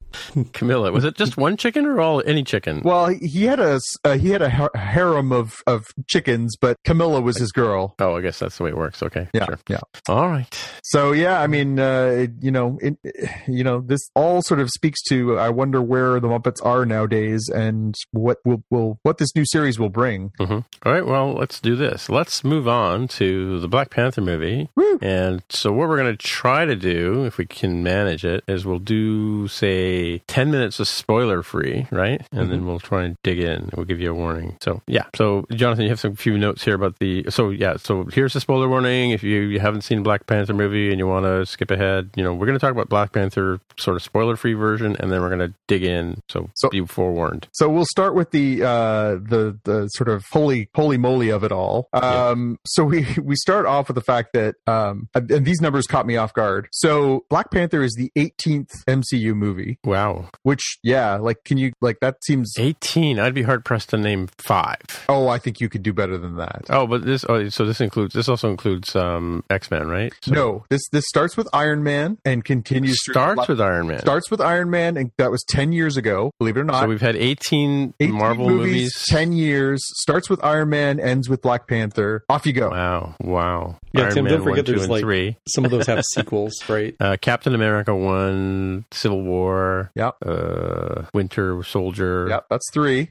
Camilla, was it just one chicken or all any chicken? Well, he- had a uh, he had a har- harem of of chickens, but Camilla was his girl. oh, I guess that's the way it works. Okay, Yeah, sure. yeah. All right. So yeah, I mean, uh, it, you know, it, you know, this all sort of speaks to. I wonder where the Muppets are nowadays, and what will will what this new series will bring. hmm All right. Well, let's do this. Let's move on to the Black Panther movie. Woo. And so, what we're going to try to do, if we can manage it, is we'll do say ten minutes of spoiler free, right? And then we'll try and dig in. We'll give you a warning. So yeah. So Jonathan, you have some few notes here about the. So yeah. So here's the spoiler warning. If you, you haven't seen Black Panther movie and you want to skip ahead, you know we're going to talk about Black Panther sort of spoiler free version, and then we're going to dig in. So, So- be forewarned. So we'll start with the uh, the the sort of holy holy moly of it all. Um, So we we start off with the fact that um, and these numbers caught me off guard. So Black Panther is the 18th MCU movie, Wow. which yeah, like can you like that seems. 18. I'd be hard pressed to name five. Oh, I think you could do better than that. Oh, but this. Oh, so this includes. This also includes um, X Men, right? So no, this this starts with Iron Man and continues through- starts with Iron Man. starts with Iron Man, and that was 10 years ago. Believe it or not. so we've had 18, 18 Marvel movies. 10 years, starts with Iron Man, ends with Black Panther. Off you go. Wow, wow. Yeah, Iron Tim, Man don't forget 1, there's like three. some of those have sequels, right? Uh, Captain America one, Civil War, Yep. uh, Winter Soldier, Yep, that's three.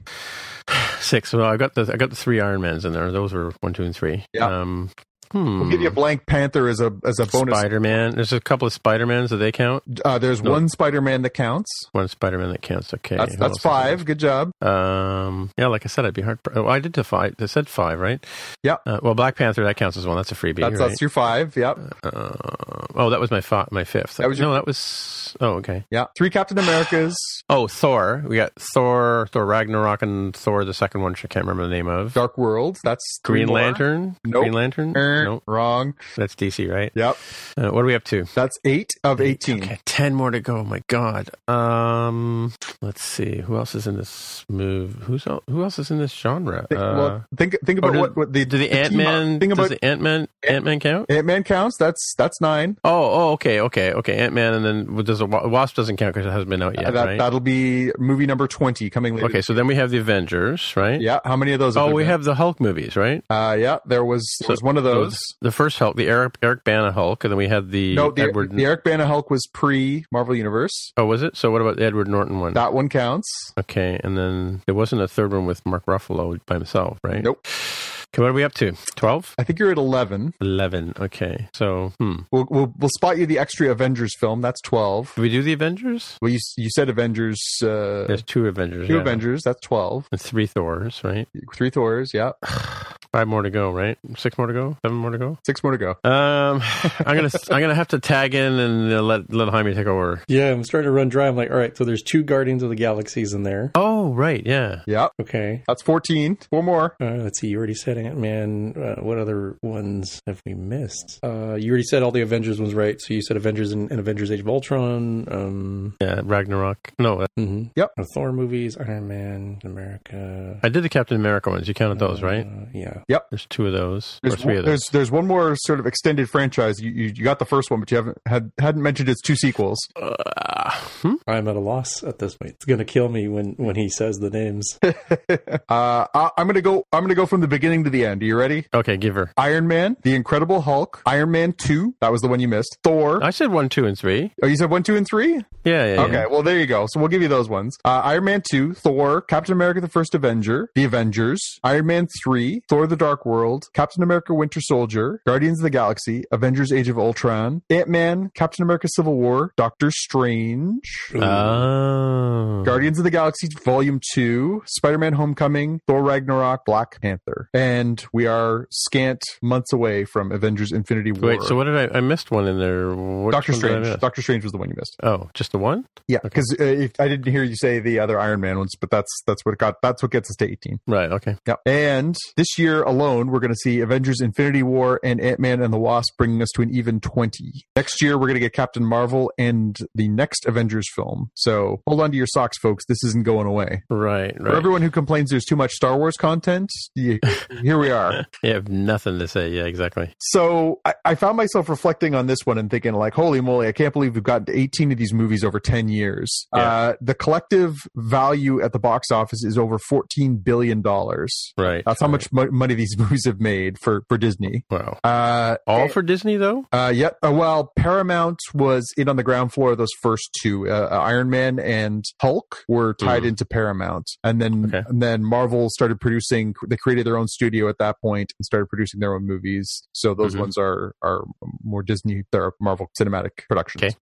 six. Well, I got the I got the three Iron Mans in there. Those were one, two, and three. Yeah. Um, hmm. We'll give you a blank Panther as a as a bonus. Spider Man. There's a couple of Spider Mans. Do they count? Uh, there's No. one Spider Man that counts. One Spider Man that counts. Okay, That's that's on a second. five. Good job. Um, yeah, like I said, I'd be hard. Oh, I did to five. I said five, right? Yeah. Uh, well, Black Panther that counts as one. That's a freebie. That's you're that's your five. Yep. Uh, oh, that was my fi- my fifth. That was your- no, that was. Oh, okay. Yeah. Three Captain Americas. Oh, Thor. We got Thor, Thor Ragnarok, and Thor, the second one, which I can't remember the name of. Dark World. That's three Green. Lantern. Nope. Green Lantern. Er, Nope, Wrong. that's DC, right? Yep. Uh, what are we up to? That's eight of eighteen. Okay, ten more to go. Oh my god. Um, let's see. Who else is in this move? Who's el- who else is in this genre? Think, Uh, well, think think about oh, what, what the do the team Ant Man? Think Does about the Ant Man? Ant Man count? Ant Man counts. That's that's nine. Oh, oh, okay, okay, okay. Ant Man, and then does a Wa- Wasp doesn't count because it hasn't been out yet, Uh, that right? that'll be movie number twenty coming later. Okay, so then we have the Avengers, right? yeah, how many of those? Oh, we been? have the Hulk movies, right? Uh, yeah, there was there was one of those. The first Hulk, the Eric Eric Bana Hulk, and then we had the no, the, Edward. the Eric Bana Hulk was pre Marvel Universe. oh, was it? So what about the Edward Norton one? That one counts. Okay, and then there wasn't a third one with Mark Ruffalo by himself, right? Nope. Okay, what are we up to? 12? I think you're at eleven. 11. Okay. So, hmm. We'll we'll, we'll spot you the extra Avengers film. That's twelve. Do we do the Avengers? Well, you you said Avengers. Uh, There's two Avengers. two yeah. Avengers. That's twelve. And three Thors, right? Three Thors. Yeah, Five more to go, right? Six more to go? Seven more to go? six more to go. Um, I'm gonna I'm gonna have to tag in and uh, let let Jaime take over. Yeah, I'm starting to run dry. I'm like, all right, so there's two Guardians of the Galaxies in there. Oh, right, yeah. Yeah, Okay. that's fourteen. Four more. Uh, let's see. You already said Ant Man. Uh, what other ones have we missed? Uh, you already said all the Avengers ones, right? So you said Avengers and, and Avengers: Age of Ultron. Um, Yeah, Ragnarok. No, uh, mhm. Yep. Uh, Thor movies, Iron Man, America. I did the Captain America ones. You counted those, right? Uh, yeah. There's two of those, or There's three one, of there's those. there's one more sort of extended franchise. You, you you got the first one, but you haven't had hadn't mentioned its two sequels. Uh, hmm? I'm at a loss at this point. It's gonna kill me when when he says the names. uh, I, I'm gonna go. I'm gonna go from the beginning to the end. Are you ready? Okay, give her. Iron Man, The Incredible Hulk, Iron Man Two. That was the one you missed. Thor. I said one, two, and three. oh, you said one, two, and three. Yeah, yeah. Okay, yeah. well there you go. So we'll give you those ones. Uh, Iron Man two, Thor, Captain America: The First Avenger, The Avengers, Iron Man three, Thor: The Dark World, Captain America: Winter Soldier, Guardians of the Galaxy, Avengers: Age of Ultron, Ant Man, Captain America: Civil War, Doctor Strange. Oh. Guardians of the Galaxy Volume 2, Spider Man Homecoming, Thor Ragnarok, Black Panther. And we are scant months away from Avengers Infinity War. Wait, so what did I? I missed one in there. Which Doctor one did I Strange. Doctor Strange was the one you missed. Oh, just the one? Yeah, because uh, if- I didn't hear you say the other Iron Man ones, but that's that's what got that's what gets us to 18. Right. Okay. Yeah. And this year alone, we're going to see Avengers Infinity War and Ant Man and the Wasp bringing us to an even 20. Next year, we're going to get Captain Marvel and the next Avengers film. So hold on to your socks, folks. This isn't going away. Right. For everyone who complains there's too much Star Wars content, you, here we are. You have nothing to say. Yeah, exactly. So I, I found myself reflecting on this one and thinking, like, holy moly, I can't believe we've gotten to 18 of these movies over 10 years. Yeah. Uh, the collective value at the box office is over $14 billion. Right. That's how right. much mo- money these movies have made for, for Disney. Wow. Uh, All for Disney though. uh, yep. Uh, well, Paramount was in on the ground floor of those first two. Uh, uh, Iron Man and Hulk were tied Mhm. into Paramount, and then Okay. and then Marvel started producing. They created their own studio at that point and started producing their own movies. So those Mhm. ones are are more Disney. They're Marvel cinematic productions. Okay.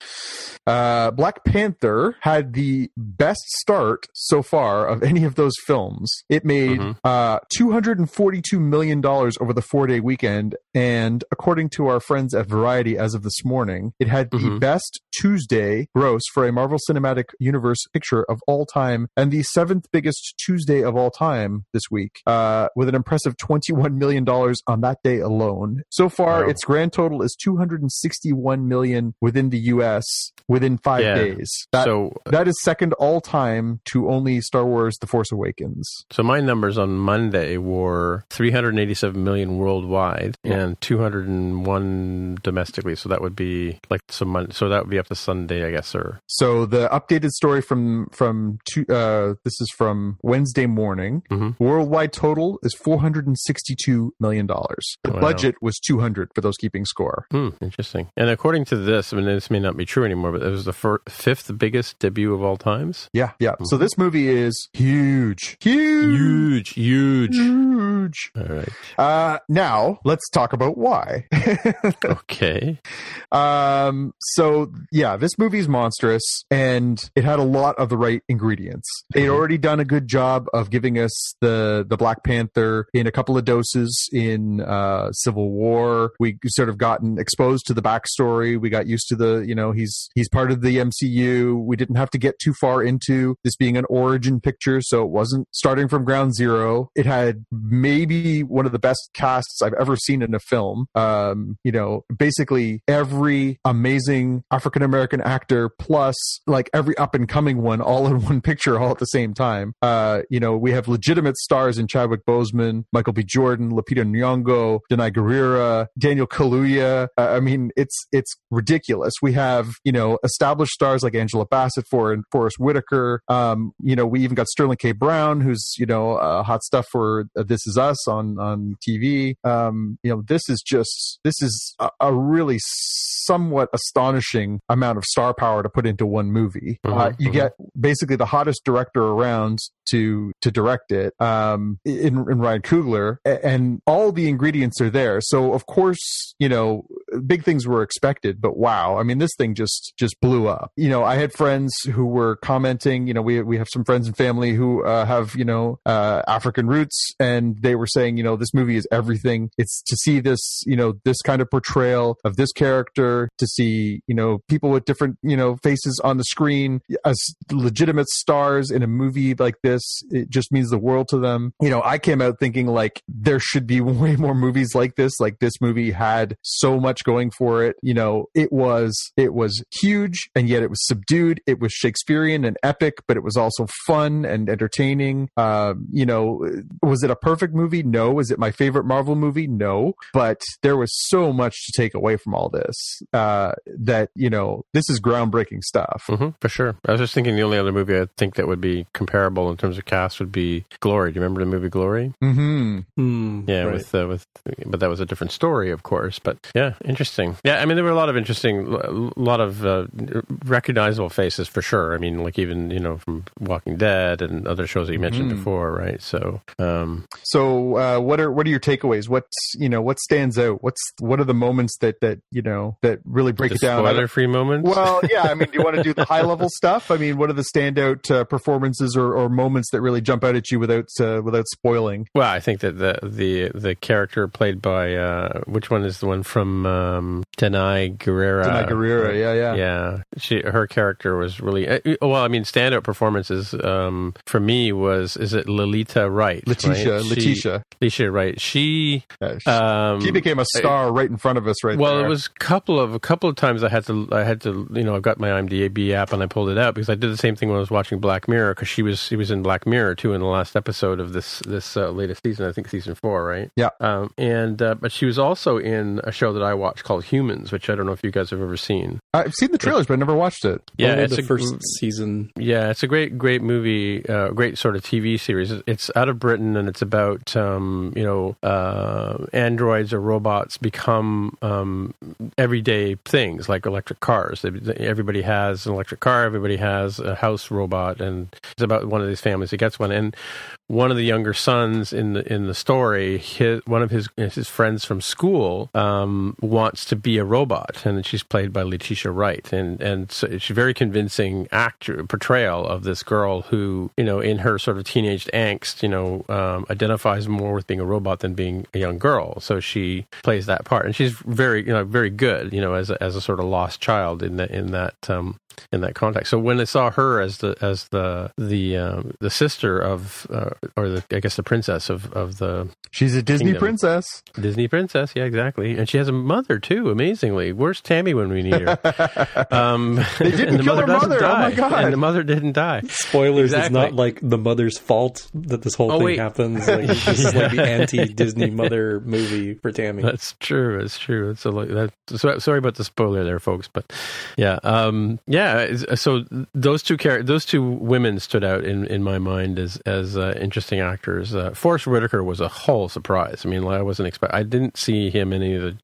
Uh, Black Panther had the best start so far of any of those films. It made Mhm. uh, $242 million over the four day weekend. And according to our friends at Variety as of this morning, it had the Mhm. best Tuesday gross for a Marvel Cinematic Universe picture of all time and the seventh biggest Tuesday of all time this week, uh, with an impressive $21 million on that day alone. So far, Wow. its grand total is 261 million within the US within five Yeah. days. That, so that is second all time to only Star Wars The Force Awakens. so my numbers on Monday were 387 million worldwide and 201 domestically. So that would be like some money. so that would be up to Sunday, I guess, or. So the updated story from from two, uh, this is from Wednesday morning. Mhm. Worldwide total is four hundred and sixty two million dollars. The Wow. budget was two hundred for those keeping score. Hmm, interesting. And according to this, I mean, this may not be true anymore, but it was the fifth biggest debut of all times. Yeah, yeah. So Mm-hmm. this movie is huge, huge, Huge, huge. huge. All right. Uh, now let's talk about why. Okay. Um, so yeah, this movie is monstrous and it had a lot of the right ingredients. They'd already done a good job of giving us the, the Black Panther in a couple of doses in, uh, Civil War. We sort of gotten exposed to the backstory. We got used to the, you know, he's, he's part of the MCU. We didn't have to get too far into this being an origin picture. So it wasn't starting from ground zero. It had maybe one of the best casts I've ever seen in a film. Um, you know, basically every amazing African American actor plus like every up and coming one all in one picture all at the same time. Uh, you know, we have legitimate stars in Chadwick Boseman, Michael B. Jordan, Lupita Nyong'o, Danai Gurira, Daniel Kaluuya. Uh, I mean, it's it's ridiculous. We have you know established stars like Angela Bassett for and Forrest Whitaker. Um, you know, we even got Sterling K. Brown, who's you know uh, hot stuff for This Is Us on on TV. Um, you know, this is just this is a, a really somewhat astonishing amount of star power to put into one movie. uh, Mhm, you mhm. get basically the hottest director around to to direct it um in, in Ryan Coogler and all the ingredients are there so of course you know big things were expected but wow I mean this thing just just blew up. You know I had friends who were commenting you know we we have some friends and family who uh, have you know uh, African roots and they were saying you know this movie is everything. It's to see this you know this kind of portrayal of this character to see you know people with different you know faces on the screen as legitimate stars in a movie like this. It just means the world to them. You know i came out thinking like there should be way more movies like this. Like this movie had so much going for it you know it was it was huge and yet it was subdued it was shakespearean and epic but it was also fun and entertaining um you know was it a perfect movie no is it my favorite marvel movie no but there was so much to take away from all this uh that you know this is groundbreaking stuff hmm for sure. I was just thinking the only other movie I think that would be comparable in terms of cast would be Glory. Do you remember the movie Glory? mm-hmm Hmm, Yeah, right. with uh, with, but that was a different story, of course. But yeah, interesting. Yeah, I mean, there were a lot of interesting, a lot of uh, recognizable faces for sure. I mean, like even you know from Walking Dead and other shows that you mentioned Mhm. before, right? So, um, So, uh, what are what are your takeaways? What's you know what stands out? What's what are the moments that that you know that really break it down? Spoiler-free moments. Well, yeah. I mean, do you want to do the high level stuff? I mean, what are the standout uh, performances or, or moments that really jump out at you without uh, without spoiling? Well, I think that the the the character played by uh, which one is the one from um, Danai Gurira? Danai Gurira, yeah, yeah. yeah. She her character was really uh, well. I mean, standout performances um, for me was is it Lolita Wright? Letitia, right? Letitia, Letitia Wright. She Yeah, she, um, she became a star right in front of us, right well, there. it was a couple of a couple of times I had to I had to you know I've got my IMDb app and I pulled it out because I did the same thing when I was watching Black Mirror because she was she was in Black Mirror too in the last episode of this this uh, latest season I think season four right Yeah. um, and uh, but she was also in a show that I watched called Humans which I don't know if you guys have ever seen I've seen the trailers, but I never watched it. yeah Only it's the a first season. yeah, it's a great, great movie, uh, great sort of TV series. It's out of Britain and it's about, um, you know, uh, androids or robots become um, everyday things like electric cars. Everybody has an electric car, everybody has a house robot, and it's about one of these families that gets one. And one of the younger sons in the in the story, his, one of his his friends from school um, wants to be a robot, and she's played by Letitia Wright, and and so she's a very convincing actor portrayal of this girl who you know in her sort of teenage angst, you know, um, identifies more with being a robot than being a young girl. So she plays that part, and she's very you know very good, you know, as a, as a sort of lost child in that in that um, in that context. So when I saw her as the as the the um, the sister of uh, or the I guess the princess of of the She's a Disney Kingdom. princess. Disney princess, yeah, exactly, and she has a mother mother too. Amazingly, where's Tammy when we need her? Um, They didn't and the kill her doesn't mother. Oh my. God. And the mother didn't die. Spoilers, Exactly. it's not like the mother's fault that this whole Oh, thing wait. happens. Like, this is like the anti Disney mother movie for Tammy. That's true. That's true. It's a lo- that. So, sorry about the spoiler there, folks. But yeah, um, yeah. So those two char- those two women stood out in, in my mind as as uh, interesting actors. Uh, Forrest Whitaker was a whole surprise. I mean, I wasn't expect. I didn't see him in any of the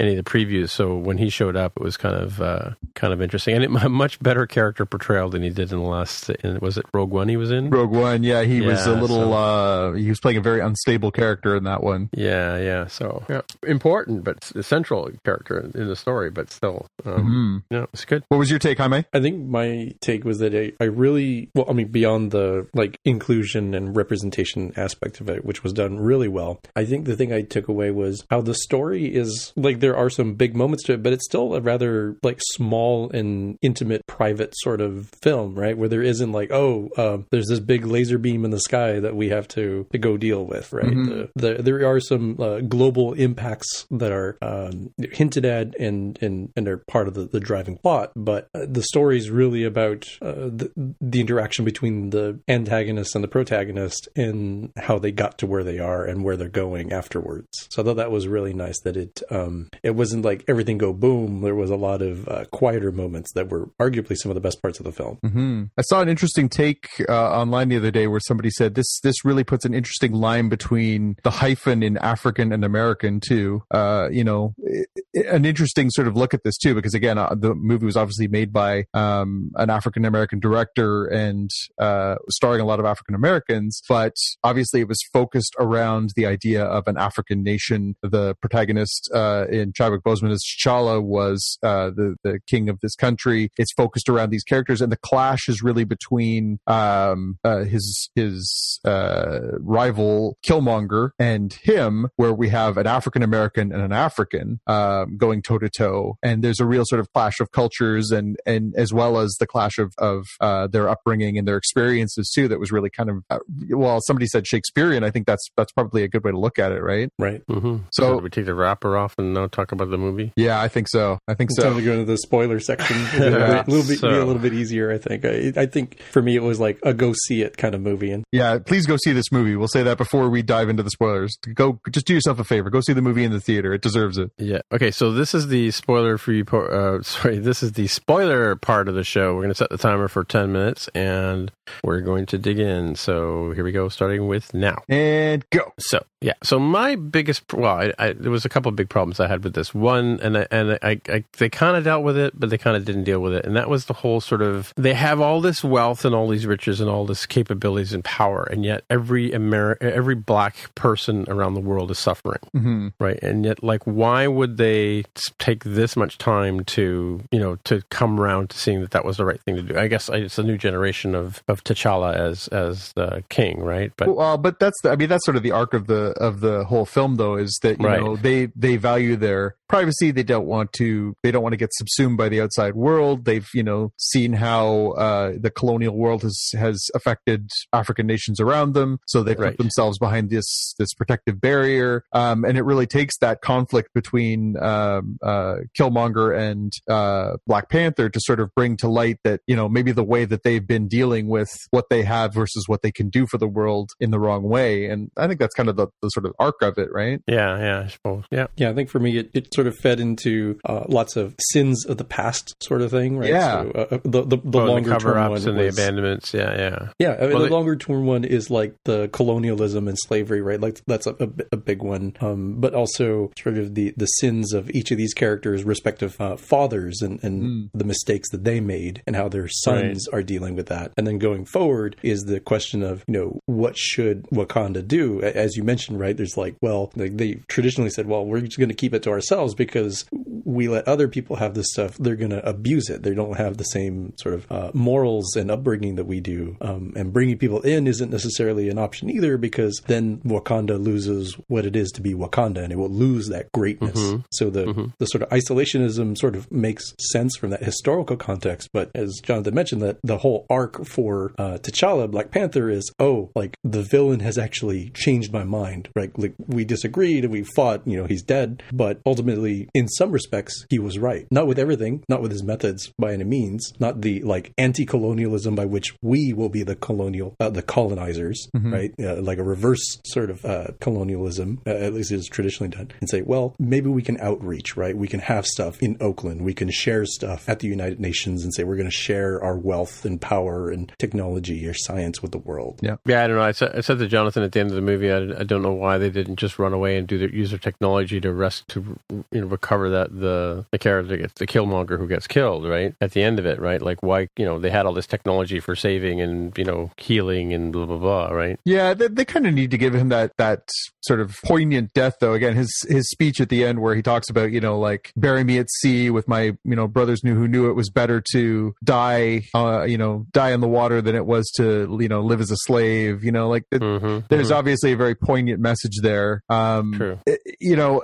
any of the previews. So when he showed up, it was kind of uh, kind of interesting, and it, a much better character portrayal than he did in the last. In, was it Rogue One? He was in. Rogue One, yeah, he was a little. so- uh He was playing a very unstable character in that one. Yeah, yeah. So yeah, important, but a central character in, in the story, but still, um, Mhm. yeah, it's good. What was your take, Jaime? I think my take was that I, I really, well, I mean, beyond the like inclusion and representation aspect of it, which was done really well, I think the thing I took away was how the story is like there are some big moments to it, but it's still a rather like small and intimate, private sort of film, right? Where there isn't like, oh, uh, there's this big laser beam in the sky that we have to, to go deal with, right? The, the, there are some uh, global impacts that are um, hinted at and, and, and are part of the, the driving plot, but uh, the story is really about uh, the, the interaction between the antagonist and the protagonist and how they got to where they are and where they're going afterwards. So I thought that was really nice that it um, it wasn't like everything go boom. There was a lot of uh, quieter moments that were arguably some of the best parts of the film. hmm I saw an interesting take uh, online the other day where somebody said this this really puts an interesting line between the hyphen in African and American too. Uh, you know, i- i- an interesting sort of look at this too because again, uh, the movie was obviously made by um, an African American director and uh, starring a lot of African Americans, but obviously it was focused around the idea of an African nation. The protagonist uh, in Chadwick Boseman as T'Challa was uh, the the king of this country. It's focused around these characters, and the clash is really between um, uh, his his uh, rival Killmonger and him, where we have an African American and an African um, going toe to toe, and there's a real sort of clash of cultures, and and as well as the clash of of uh, their upbringing and their experiences too. That was really kind of uh, well, somebody said Shakespearean. I think that's that's probably a good way to look at it, right? Right. Mm-hmm. So- So, we take the wrapper off and now talk about the movie. Yeah, I think so. I think It's time so. to go into the spoiler section. A little Yeah, bit, little bit, so- be a little bit easier, I think. I, I think for me, it was like a go see it kind of movie, and Yeah, please go see this movie. We'll say that before we dive into the spoilers. Go, just do yourself a favor. Go see the movie in the theater. It deserves it. Yeah. Okay. So this is the spoiler free. Po- uh, sorry, this is the spoiler part of the show. We're going to set the timer for ten minutes, and we're going to dig in. So here we go, starting with now. And go. So yeah, so my biggest well, I, I, there was a couple of big problems I had with this. One, and I, and I, I they kind of dealt with it, but they kind of didn't deal with it, and that was the whole sort of they have all this wealth and all these riches and all this capabilities and power, and yet every Ameri- every black person around the world is suffering, hmm right? And yet, like, why would they take this much time to you know to come around to seeing that that was the right thing to do? I guess it's a new generation of of T'Challa as as the king, right? But Well, but that's the, I mean that's sort of the arc of the of the whole film though is that you Right. know they they value their where privacy. They don't want to they don't want to get subsumed by the outside world. They've you know seen how uh, the colonial world has has affected African nations around them, so they Right. put themselves behind this this protective barrier. Um, and it really takes that conflict between um, uh, Killmonger and uh, Black Panther to sort of bring to light that you know maybe the way that they've been dealing with what they have versus what they can do for the world in the wrong way. And I think that's kind of the, the sort of arc of it, right? yeah, yeah, I suppose, yeah. Yeah, I think for me, it, it sort of fed into uh, lots of sins of the past sort of thing, right? Yeah. So, uh, the the, the Oh, longer cover term ups one and was, the abandonments. Yeah, yeah. yeah, I mean, Well, the it- longer term one is like the colonialism and slavery, right? Like that's a, a, a big one. Um, but also sort of the the sins of each of these characters' respective uh, fathers and and Mm. the mistakes that they made and how their sons are dealing with that. And then going forward is the question of you know what should Wakanda do? As you mentioned, right? There's like, well, like they traditionally said, well, we're just going to keep it to ourselves because we let other people have this stuff. They're going to abuse it. They don't have the same sort of uh, morals and upbringing that we do. Um, and bringing people in isn't necessarily an option either because then Wakanda loses what it is to be Wakanda and it will lose that greatness. Mhm. So the Mhm. the sort of isolationism sort of makes sense from that historical context. But as Jonathan mentioned, that the whole arc for uh, T'Challa, Black Panther, is oh, like the villain has actually changed my mind. Right, like we disagreed and we fought. You know, he's dead, but ultimately ultimately, in some respects, he was right. Not with everything, not with his methods by any means, not the like anti-colonialism by which we will be the colonial, uh, the colonizers, Mhm. right? Uh, like a reverse sort of uh, colonialism, uh, at least is traditionally done, and say, well, maybe we can outreach, right? We can have stuff in Oakland, we can share stuff at the United Nations, and say we're going to share our wealth and power and technology or science with the world. Yeah. Yeah, I don't know. I said, I said to Jonathan at the end of the movie, I, I don't know why they didn't just run away and do their use their technology to rest to you know recover that the the character gets the killmonger who gets killed right at the end of it right like why you know they had all this technology for saving and you know healing and blah blah blah right Yeah, they, they kind of need to give him that that sort of poignant death, though. Again, his his speech at the end where he talks about you know like bury me at sea with my you know brothers knew who knew it was better to die uh, you know die in the water than it was to you know live as a slave. You know, like it, mm-hmm. there's obviously a very poignant message there. Um, True. it- you know,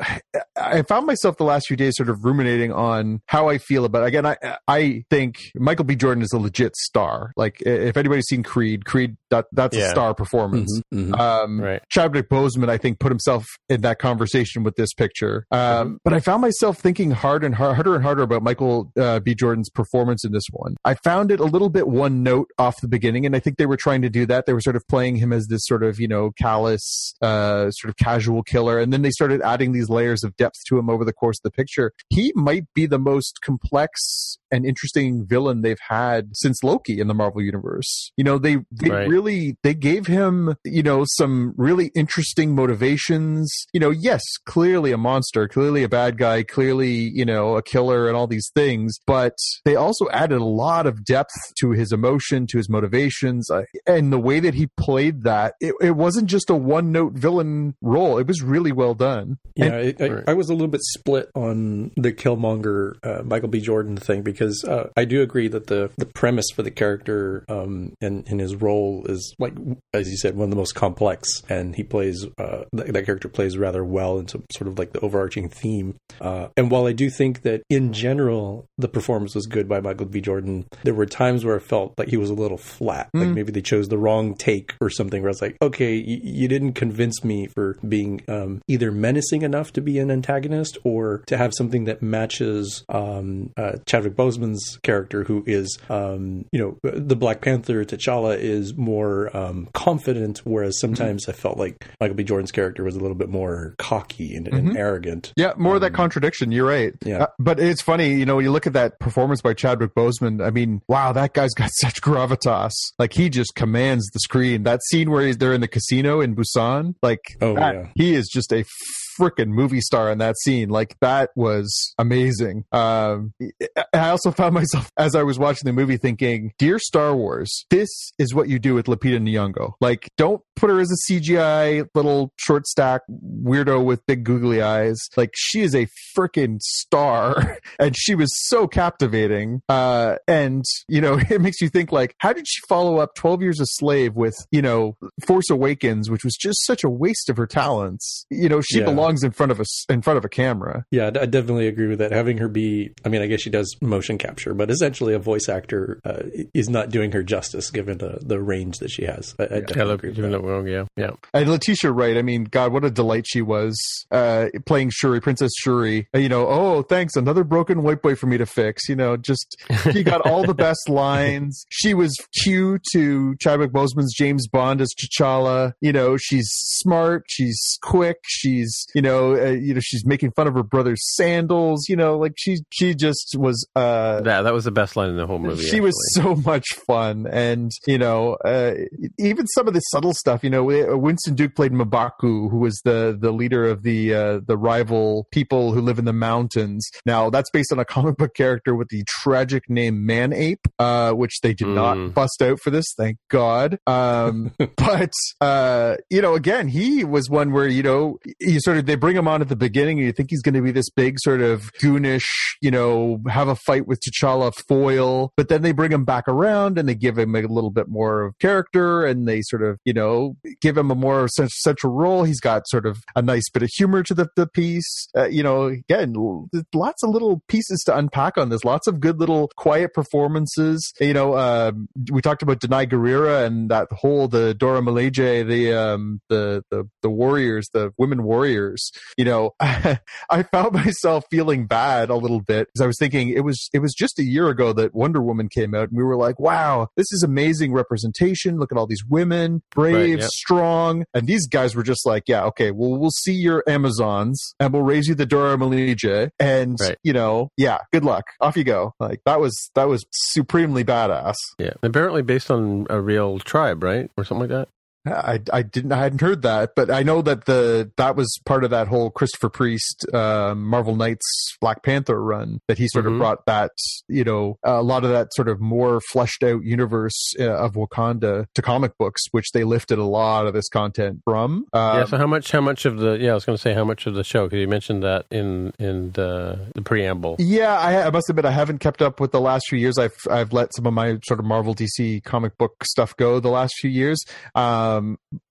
I found myself the last few days sort of ruminating on how I feel about. Again, I I think Michael B. Jordan is a legit star. Like if anybody's seen Creed, Creed that that's a star performance. Mhm, mhm. Um, Right. Chadwick Boseman, I think, put himself in that conversation with this picture. Um, But I found myself thinking hard and hard, harder and harder about Michael uh, B. Jordan's performance in this one. I found it a little bit one note off the beginning, and I think they were trying to do that. They were sort of playing him as this sort of, you know, callous, uh, sort of casual killer, and then they started adding these layers of depth to him over the course of the picture. He might be the most complex and interesting villain they've had since Loki in the Marvel universe. You know, they they Right. really they gave him, you know, some really interesting motivations. You know, yes, clearly a monster, clearly a bad guy, clearly, you know, a killer and all these things, but they also added a lot of depth to his emotion, to his motivations, uh, and the way that he played that. It, it wasn't just a one-note villain role. It was really well done. Yeah, I, I, Right. I was a little bit split on the Killmonger uh, Michael B. Jordan thing because uh, I do agree that the the premise for the character um, and, and his role is like as you said one of the most complex, and he plays uh, that, that character plays rather well into sort of like the overarching theme. Uh, and while I do think that in general the performance was good by Michael B. Jordan, there were times where I felt like he was a little flat. Like Mm. maybe they chose the wrong take or something. Where I was like, okay, y- you didn't convince me for being um, either menacing enough to be an antagonist or to have something that matches um, uh, Chadwick Boseman's character, who is, um, you know, the Black Panther. T'Challa is more um, confident, whereas sometimes I felt like Michael B. Jordan's character was a little bit more cocky and, and Mhm. arrogant. Yeah, more of that Um, contradiction. You're right. yeah. Uh, but it's funny, you know, you look at that performance by Chadwick Boseman. I mean, wow, that guy's got such gravitas. Like he just commands the screen. That scene where he's they're in the casino in Busan, like Oh, that- yeah. he is just a freaking movie star in that scene. Like that was amazing. Um, I also found myself as I was watching the movie thinking, "Dear Star Wars, this is what you do with Lupita Nyong'o. Like, don't put her as a CGI little short stack weirdo with big googly eyes. Like, she is a freaking star, and she was so captivating. Uh, and you know, it makes you think like, how did she follow up Twelve Years a Slave with you know Force Awakens, which was just such a waste of her talents. You know, she Yeah. belongs in front of a s- in front of a camera. Yeah, I definitely agree with that. Having her be, I mean, I guess she does motion capture, but essentially a voice actor uh, is not doing her justice given the, the range that she has. I, I yeah, definitely look, agree with even that. though- yeah yeah And Letitia Wright, I mean, God, what a delight she was uh, playing Shuri, Princess Shuri. Uh, You know, oh, thanks, another broken white boy for me to fix. You know, just she got all the best lines. She was Q to Chadwick Boseman's James Bond as T'Challa. You know, she's smart, she's quick, she's you know, uh, you know, she's making fun of her brother's sandals. You know, like she she just was. Uh, that that was the best line in the whole movie she was so much fun and you know uh, even some of the subtle stuff you know uh, winston duke played M'Baku who was the the leader of the uh, the rival people who live in the mountains now that's based on a comic book character with the tragic name man ape uh, which they did not Mm. bust out for this thank god um, but uh, you know again he was one where you know you sort of they bring him on at the beginning? And you think he's going to be this big sort of goonish you know have a fight with T'Challa foil but then they bring him back around and they give him a little bit more of character and they sort of you know give him a more central role. He's got sort of a nice bit of humor to the, the piece. Uh, you know again lots of little pieces to unpack on this. Lots of good little quiet performances. You know um, we talked about Danai Gurira and that whole the Dora Milaje the um the the the warriors the women warriors years. You know, I found myself feeling bad a little bit because I was thinking it was it was just a year ago that Wonder Woman came out, and we were like, "Wow, this is amazing representation. Look at all these women, brave, Right, yep. strong." And these guys were just like, "Yeah, okay, well, we'll see your Amazons, and we'll raise you the Dora Milaje, and Right. you know, yeah, good luck. Off you go." Like that was that was supremely badass. Yeah. Apparently based on a real tribe, right? Or something like that. I, I didn't I hadn't heard that, but I know that the that was part of that whole Christopher Priest uh, Marvel Knights Black Panther run that he sort Mhm. of brought that you know a lot of that sort of more fleshed out universe uh, of Wakanda to comic books, which they lifted a lot of this content from. Um, yeah. So how much? How much of the? Yeah, I was going to say how much of the show because you mentioned that in in the, the preamble. Yeah, I, I must admit I haven't kept up with the last few years. I've I've let some of my sort of Marvel DC comic book stuff go the last few years, um,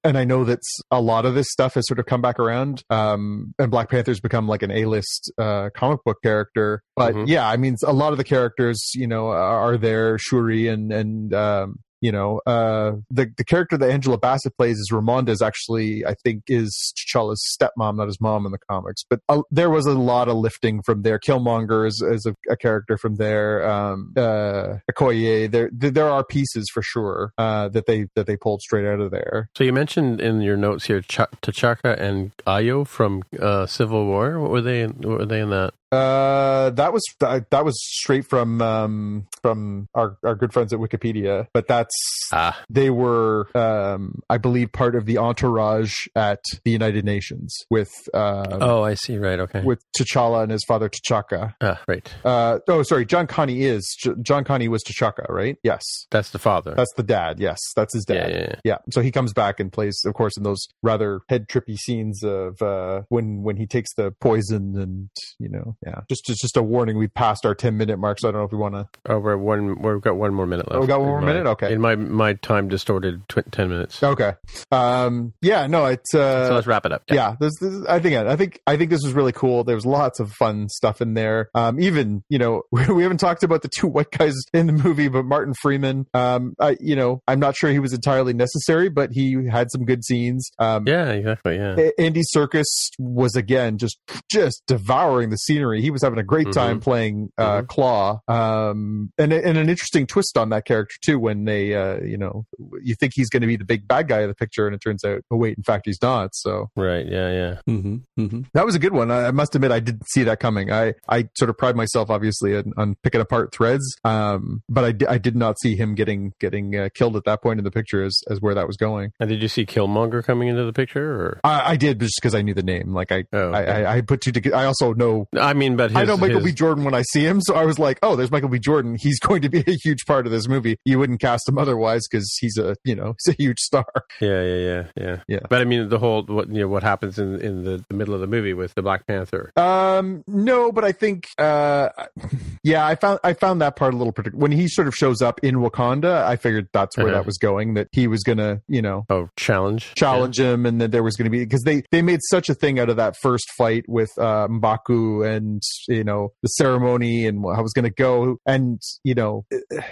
and I know that a lot of this stuff has sort of come back around. Um, and Black Panther's become like an A list uh, comic book character. But Mhm. yeah, I mean, a lot of the characters, you know, are, are there. Shuri and and um, you know, uh, the the character that Angela Bassett plays is Ramonda is actually, I think, is T'Challa's stepmom, not his mom in the comics. But uh, there was a lot of lifting from there. Killmonger is, is a, a character from there. Um, uh, Okoye, there there are pieces for sure uh, that they that they pulled straight out of there. So you mentioned in your notes here Ch- T'Chaka and Ayo from uh, Civil War. What were they? In, what were they in that? Uh, that was that, that was straight from um, from our, our good friends at Wikipedia. But that's Ah, they were, um, I believe, part of the entourage at the United Nations with uh, oh, I see. Right. Okay. with T'Challa and his father T'Chaka. ah, right. Uh, oh, sorry, John Kani is John Kani was T'Chaka, right? Yes, That's the father. that's the dad. Yes, that's his yeah, dad. yeah, yeah. Yeah, so he comes back and plays, of course, in those rather head trippy scenes of uh, when when he takes the poison, and you know, yeah. Just just, just a warning, we've passed our ten minute mark, so I don't know if we want to. Oh, we're one. We've got one more minute left. Oh, we got one more my- minute? Okay. In my my time distorted tw- ten minutes. Okay, um, yeah, no, it's uh, so let's wrap it up. yeah, this, this I think I think I think this was really cool. There was lots of fun stuff in there. Um, even you know we, we haven't talked about the two white guys in the movie, but Martin Freeman. Um, I you know I'm not sure he was entirely necessary, but he had some good scenes. Um, Yeah, exactly. Yeah. Andy Serkis was again just just devouring the scenery. He was having a great time Mhm. playing uh, Mhm. Klaue, um, and and an interesting twist on that character too. When they, uh, you know, you think he's going to be the big bad guy of the picture, and it turns out, oh wait, in fact, he's not. So Right. Yeah. Yeah. hmm hmm that was a good one. I, I must admit, I didn't see that coming. I, I sort of pride myself, obviously, on, on picking apart threads, um, but I, I did not see him getting getting uh, killed at that point in the picture as as where that was going. And did you see Killmonger coming into the picture? Or I, I did just because I knew the name. Like I, Oh, I, okay. I, I put two together. I also know I mean, but his, I know Michael his- B. Jordan when I see him, so I was like, "Oh, there's Michael B. Jordan. He's going to be a huge part of this movie." You wouldn't cast him otherwise because he's a, you know, he's a huge star. Yeah, yeah, yeah, yeah, Yeah. But I mean, the whole what you know what happens in in the, the middle of the movie with the Black Panther. Um, no, but I think, uh, yeah, I found I found that part a little particular. When he sort of shows up in Wakanda, I figured that's where Uh-huh. that was going. That he was gonna, you know, Oh, challenge, challenge him, and that there was going to be because they they made such a thing out of that first fight with uh, Mbaku and you know the ceremony and how it was going to go, and you know,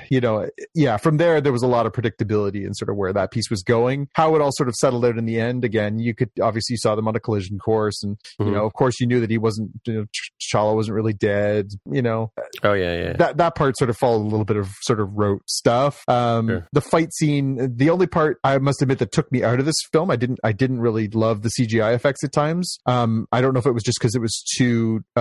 you know, yeah. From there, there was a lot of predictability and sort of where that piece was going. How it all sort of settled out in the end. Again, you could obviously you saw them on a collision course, and you Mhm. know, of course, you knew that he wasn't, you know, Ch- T'Challa wasn't really dead. You know, Oh yeah, yeah. that that part sort of followed a little bit of sort of rote stuff. Um, Sure. The fight scene, the only part I must admit that took me out of this film, I didn't I didn't really love the CGI effects at times. Um, I don't know if it was just because it was too uh,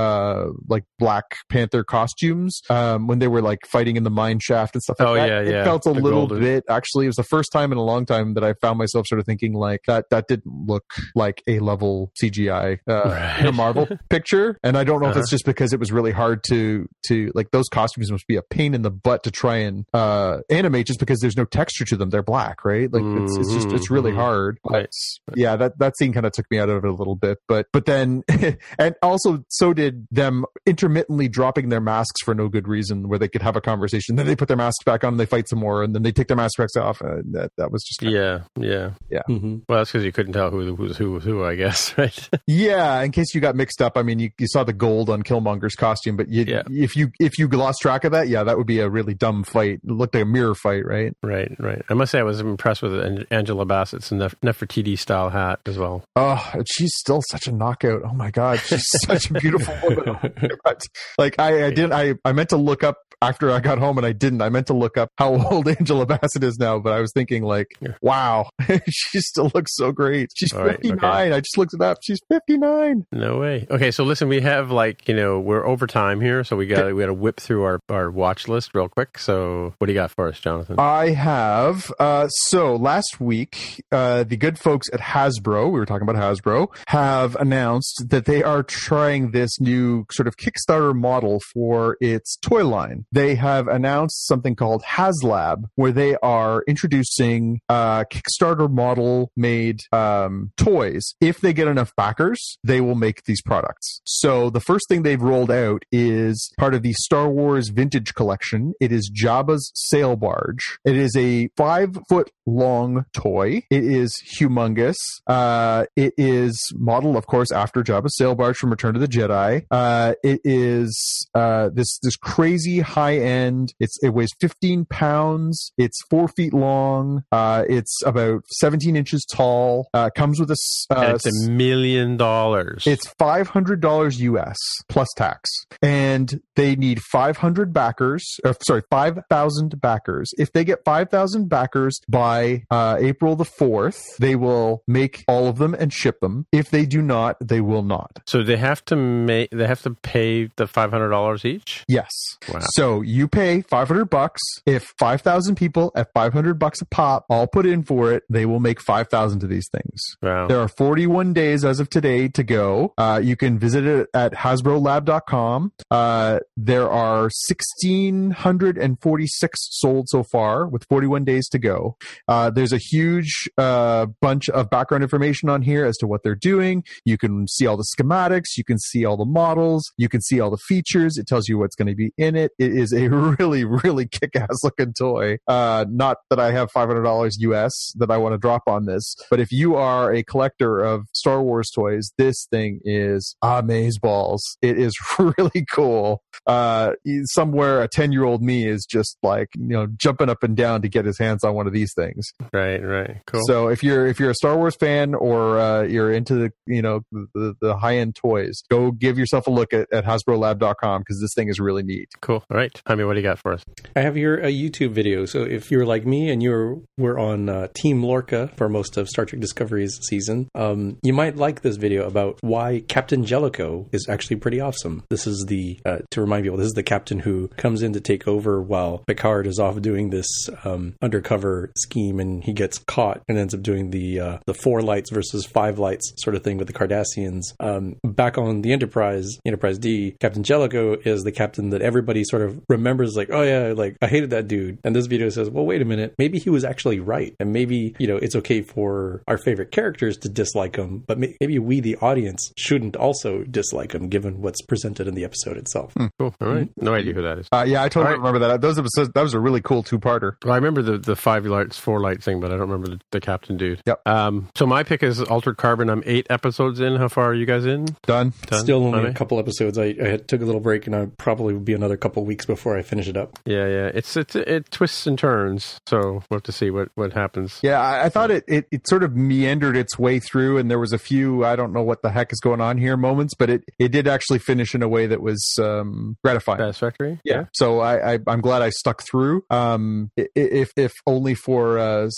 like Black Panther costumes um, when they were like fighting in the mine shaft and stuff like Oh, that. yeah, it yeah. felt a The little golden- bit actually. It was the first time in a long time that I found myself sort of thinking like that that didn't look like a level CGI uh, in a Marvel picture, and I don't know if Uh-huh. it's just because it was really hard to to like those costumes must be a pain in the butt to try and uh animate just because there's no texture to them. They're black, right? Like it's, it's just it's really Mhm. hard. But Right. yeah, that that scene kind of took me out of it a little bit. But but then and also so did them intermittently dropping their masks for no good reason, where they could have a conversation. Then they put their masks back on and they fight some more, and then they take their masks off. Uh, that that was just kinda- yeah, yeah. hmm Well, that's because you couldn't tell who was who was who, I guess, right? Yeah, in case you got mixed up, I mean, you, you saw the gold on Killmonger's costume, but you, Yeah. if you if you lost track of that, yeah, that would be a really dumb fight. It looked like a mirror fight, right? Right, right. I must say I was impressed with Angela Bassett's Nef- Nefertiti style hat as well. Oh, she's still such a knockout. Oh my god, she's such a beautiful woman. God. Like I, I didn't. I, I meant to look up after I got home, and I didn't. I meant to look up how old Angela Bassett is now, but I was thinking like, Yeah. wow, she still looks so great. She's All right, fifty nine. I just looked it up. She's fifty nine. No way. Okay, so listen, we have like you know we're over time here, so we got we got to whip through our our watch list real quick. So what do you got for us, Jonathan? I have. Uh, so last week, uh, the good folks at Hasbro, we were talking about Hasbro, have announced that they are trying this new sort of Kickstarter model for its toy line. They have announced something called HasLab, where they are introducing uh, Kickstarter model made um, toys. If they get enough backers, they will make these products. So the first thing they've rolled out is part of the Star Wars Vintage Collection. It is Jabba's sail barge. It is a five foot long toy. It is humongous. Uh, it is modeled, of course, after Jabba's sail barge from Return to the Jedi. Uh, it is uh, this this crazy high end. It's it weighs 15 pounds. It's four feet long. Uh, it's about 17 inches tall. Uh, comes with a uh, it's a million dollars. it's five hundred dollars US plus tax, and they need five hundred backers. Or, sorry, five thousand backers. If they get five thousand backers by uh, April the fourth, they will make all of them and ship them. If they do not, they will not. so they have to make they have to pay the five hundred dollars each. Yes. Wow. So you pay 500 bucks. If 5,000 people at 500 bucks a pop all put in for it, they will make 5,000 of these things. Wow. There are 41 days as of today to go. Uh, you can visit it at HasbroLab.com. Uh, there are 1,646 sold so far with 41 days to go. Uh, there's a huge uh, bunch of background information on here as to what they're doing. You can see all the schematics. You can see all the models. You can see all the features. It tells you what's going to be in it. It is a really, really kick-ass looking toy. Uh, not that I have $500 US that I want to drop on this, but if you are a collector of Star Wars toys, this thing is amaze balls. It is really cool. Uh, somewhere a 10 year old me is just like, you know, jumping up and down to get his hands on one of these things. right. Right. Cool. So if you're if you're a Star Wars fan or uh, you're into the you know the, the high end toys, go give yourself a look at, at HasbroLab.com because this thing is really neat. cool. All right. Jaime, what do you got for us? I have here a YouTube video. So if you're like me and you're were on uh, Team Lorca for most of Star Trek Discovery's season, um, you might like this video about why Captain Jellico is actually pretty awesome. This is the uh, to remind people, this is the captain who comes in to take over while Picard is off doing this um, undercover scheme, and he gets caught and ends up doing the uh, the four lights versus five lights sort of thing with the Cardassians. Um, back on the Enterprise, Enterprise D, Captain Jellico is the captain that everybody sort of remembers, like, oh yeah, like I hated that dude. And this video says, well, wait a minute, maybe he was actually right, and maybe you know it's okay for our favorite characters to dislike him, but maybe we, the audience, shouldn't also dislike him given what's presented in the episode itself. Cool. All right. No idea who that is. Uh, yeah, I totally All right. remember that. Those episodes that was a really cool two parter. Well, I remember the, the five lights, four light thing, but I don't remember the, the captain dude. Yep. Um, so my pick is Altered Carbon. I'm eight episodes in. How far are you guys in? Done. Done? Still only Jaime? a couple episodes. I, I took a little break, and I probably would be another couple weeks before I finish it up. Yeah, yeah. It's it's it twists and turns. So we'll have to see what what happens. Yeah, I, I thought it, it it sort of meandered its way through, and there was a few I don't know what the heck is going on here moments, but it it did actually finish in a way that was um, gratifying. Satisfactory. yeah. So I, I I'm glad I stuck through. Um, i- i- if if only for uh,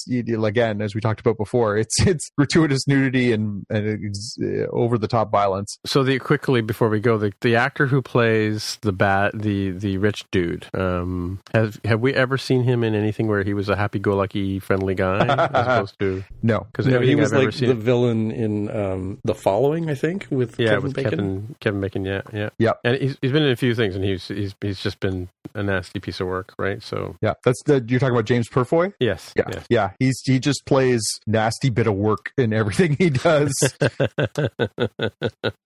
again as we talked about before, it's it's gratuitous nudity and and uh, over the top violence. So the quickly before we go, the the actor who plays the bad the the rich dude, um, have have we ever seen him in anything where he was a happy go lucky friendly guy as opposed to No, because No, he was I've like seen. the villain in um, the following, I think, with yeah, Kevin with Bacon. Kevin Kevin Bacon. Yeah, yeah, Yep. And he's he's been in a few things, and he's he's he's just been a nasty piece of work, right? So Yeah, that's the you're talking about James Purefoy. yes, Yeah, yes. yeah. He's he just plays nasty bit of work in everything he does.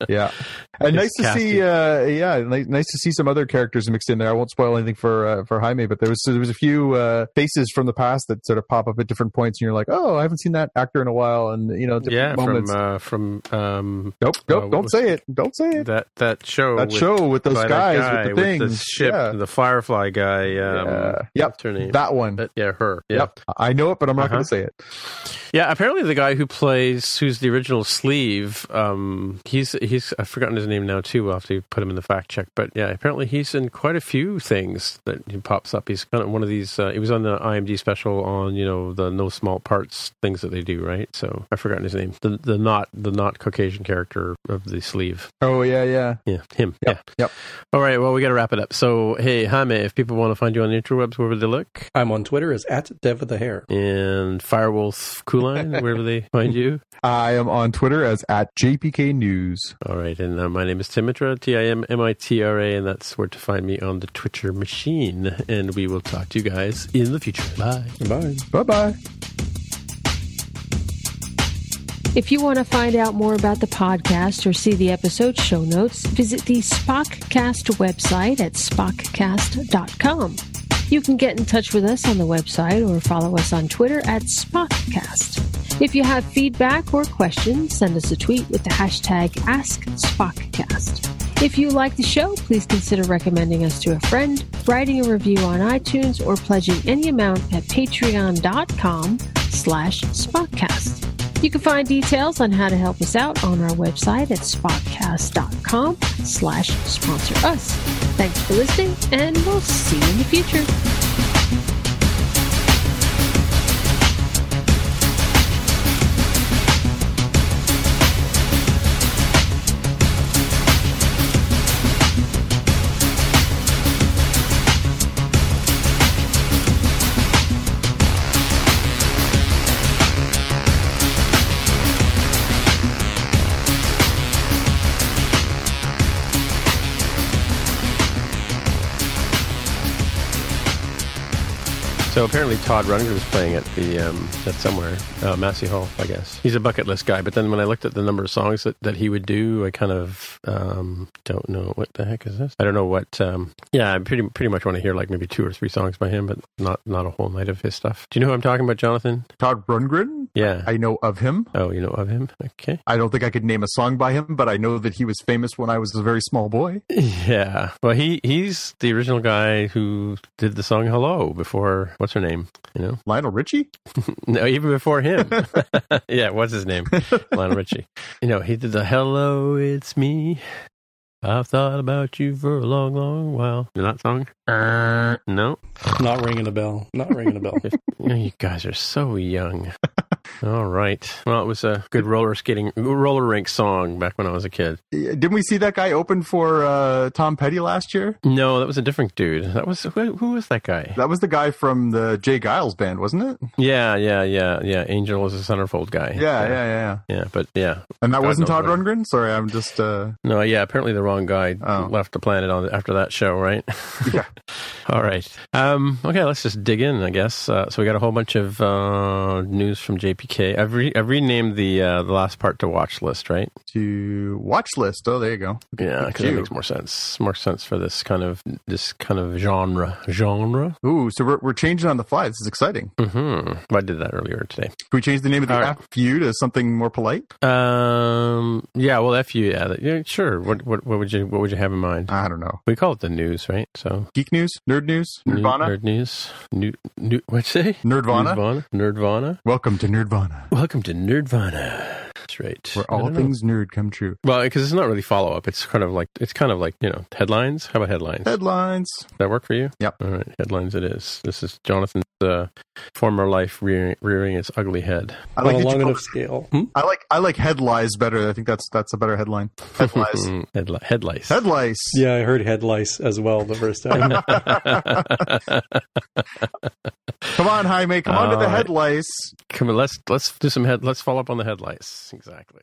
yeah, and It's nice to casting. see. Uh, yeah, nice, nice to see some other characters mixed in there. I won't spoil anything for uh, for Jaime, but there was there was a few uh, faces from the past that sort of pop up at different points, and you're like, oh, I haven't seen that actor in a while, and you know, different yeah, moments. from uh, from um, nope, nope, uh, don't was- say it, don't say it. that that show That with- show with those guys guy with the things, the ship, yeah. the Firefly guy. Um, Yeah. Yep, her name? that one. That- yeah, her. Yeah. Yep, I know it, but I'm not Uh-huh. going to say it. Yeah, apparently the guy who plays who's the original sleeve, um, he's he's I've forgotten his name now too. We'll have to put him in the fact check. But yeah, apparently he's in quite a few things that he pops up. He's kind of one of these. Uh, he was on the IMD special on you know the no small parts things that they do, right? So I've forgotten his name. The the not the not Caucasian character of the sleeve. Oh yeah, yeah. Yeah, him. Yep, Yeah. yep. All right. Well, we got to wrap it up. So hey, Jaime, if people want to find you on the interwebs, where would they look? I'm on Twitter as at Dev with the Hair. And Firewolf Kuline, where do they find you? I am on Twitter as at JPK News. All right, and uh, my name is Timmitra, T I M M I T R A, and that's where to find me on the Twitcher machine. And we will talk to you guys in the future. Bye. Bye. Bye bye. If you want to find out more about the podcast or see the episode show notes, visit the Spockcast website at spockcast.com. You can get in touch with us on the website or follow us on Twitter at Spockcast. If you have feedback or questions, send us a tweet with the hashtag AskSpockcast. If you like the show, please consider recommending us to a friend, writing a review on iTunes, or pledging any amount at patreon.com slash Spockcast. You can find details on how to help us out on our website at spockcast.com slash sponsor us. Thanks for listening, and we'll see you in the future. So apparently Todd Rundgren was playing at the um, at somewhere uh, Massey Hall, I guess. He's a bucket list guy, but then when I looked at the number of songs that, that he would do, I kind of um, don't know what the heck is this. I don't know what. Um, yeah, I pretty pretty much want to hear like maybe two or three songs by him, but not not a whole night of his stuff. Do you know who I'm talking about, Jonathan? Todd Rundgren. Yeah. I know of him. oh, you know of him? Okay. I don't think I could name a song by him, but I know that he was famous when I was a very small boy. Yeah. Well, he he's the original guy who did the song "Hello" before what's her name? You know, Lionel Richie? no, even before him. yeah, what's his name? Lionel Richie. You know, he did the "Hello, it's me." I've thought about you for a long, long while. You know that song? Uh, no. Not ringing a bell. Not ringing a bell. You, you guys are so young. All right. Well, it was a good roller skating, roller rink song back when I was a kid. Didn't we see that guy open for uh, Tom Petty last year? No, that was a different dude. That was who, who was that guy? That was the guy from the J. Geils band, wasn't it? Yeah, yeah, yeah, yeah. Angel was a centerfold guy. Yeah, yeah, yeah. yeah. yeah. But yeah, And that God wasn't Todd Rundgren? Sorry, I'm just. Uh, no, yeah. Apparently, the wrong guy Oh. left the planet on after that show, right? Yeah. All right. Um, okay, let's just dig in, I guess. Uh, so we got a whole bunch of uh, news from JPK. I've, re- I've renamed the uh, the last part to watch list, right? to watch list. Oh, there you go. Yeah, because it makes more sense. More sense for this kind of this kind of genre. Genre. Ooh, so we're, we're changing on the fly. This is exciting. Mm-hmm. I did that earlier today. Can we change the name of the right. app you to something more polite? Um. Yeah. Well, f you. Yeah. yeah. Sure. What what what would you what would you have in mind? I don't know. We call it the news, right? So Geek news, nerd news, New- Nerdvana. nerd news, new, new, what'd you say? Nerdvana? Nerdvana, Nerdvana. Welcome to Nerdvana, Welcome to Nerdvana. That's right. where all don't know. things nerd come true. Well, because it's not really follow up. It's kind of like it's kind of like you know headlines. How about headlines? Does Headlines. that work for you? Yep. All right, headlines. It is. This is Jonathan's uh, former life rearing, rearing its ugly head. I on like a that long enough scale. Hmm? I like I like headlies better. I think that's that's a better headline. Headlies. Headli- headlights. Headlies. Yeah, I heard head lice as well the first time. Come on, Jaime. Come on to the right. headlights. Come on, let's let's do some head. Let's follow up on the Exactly.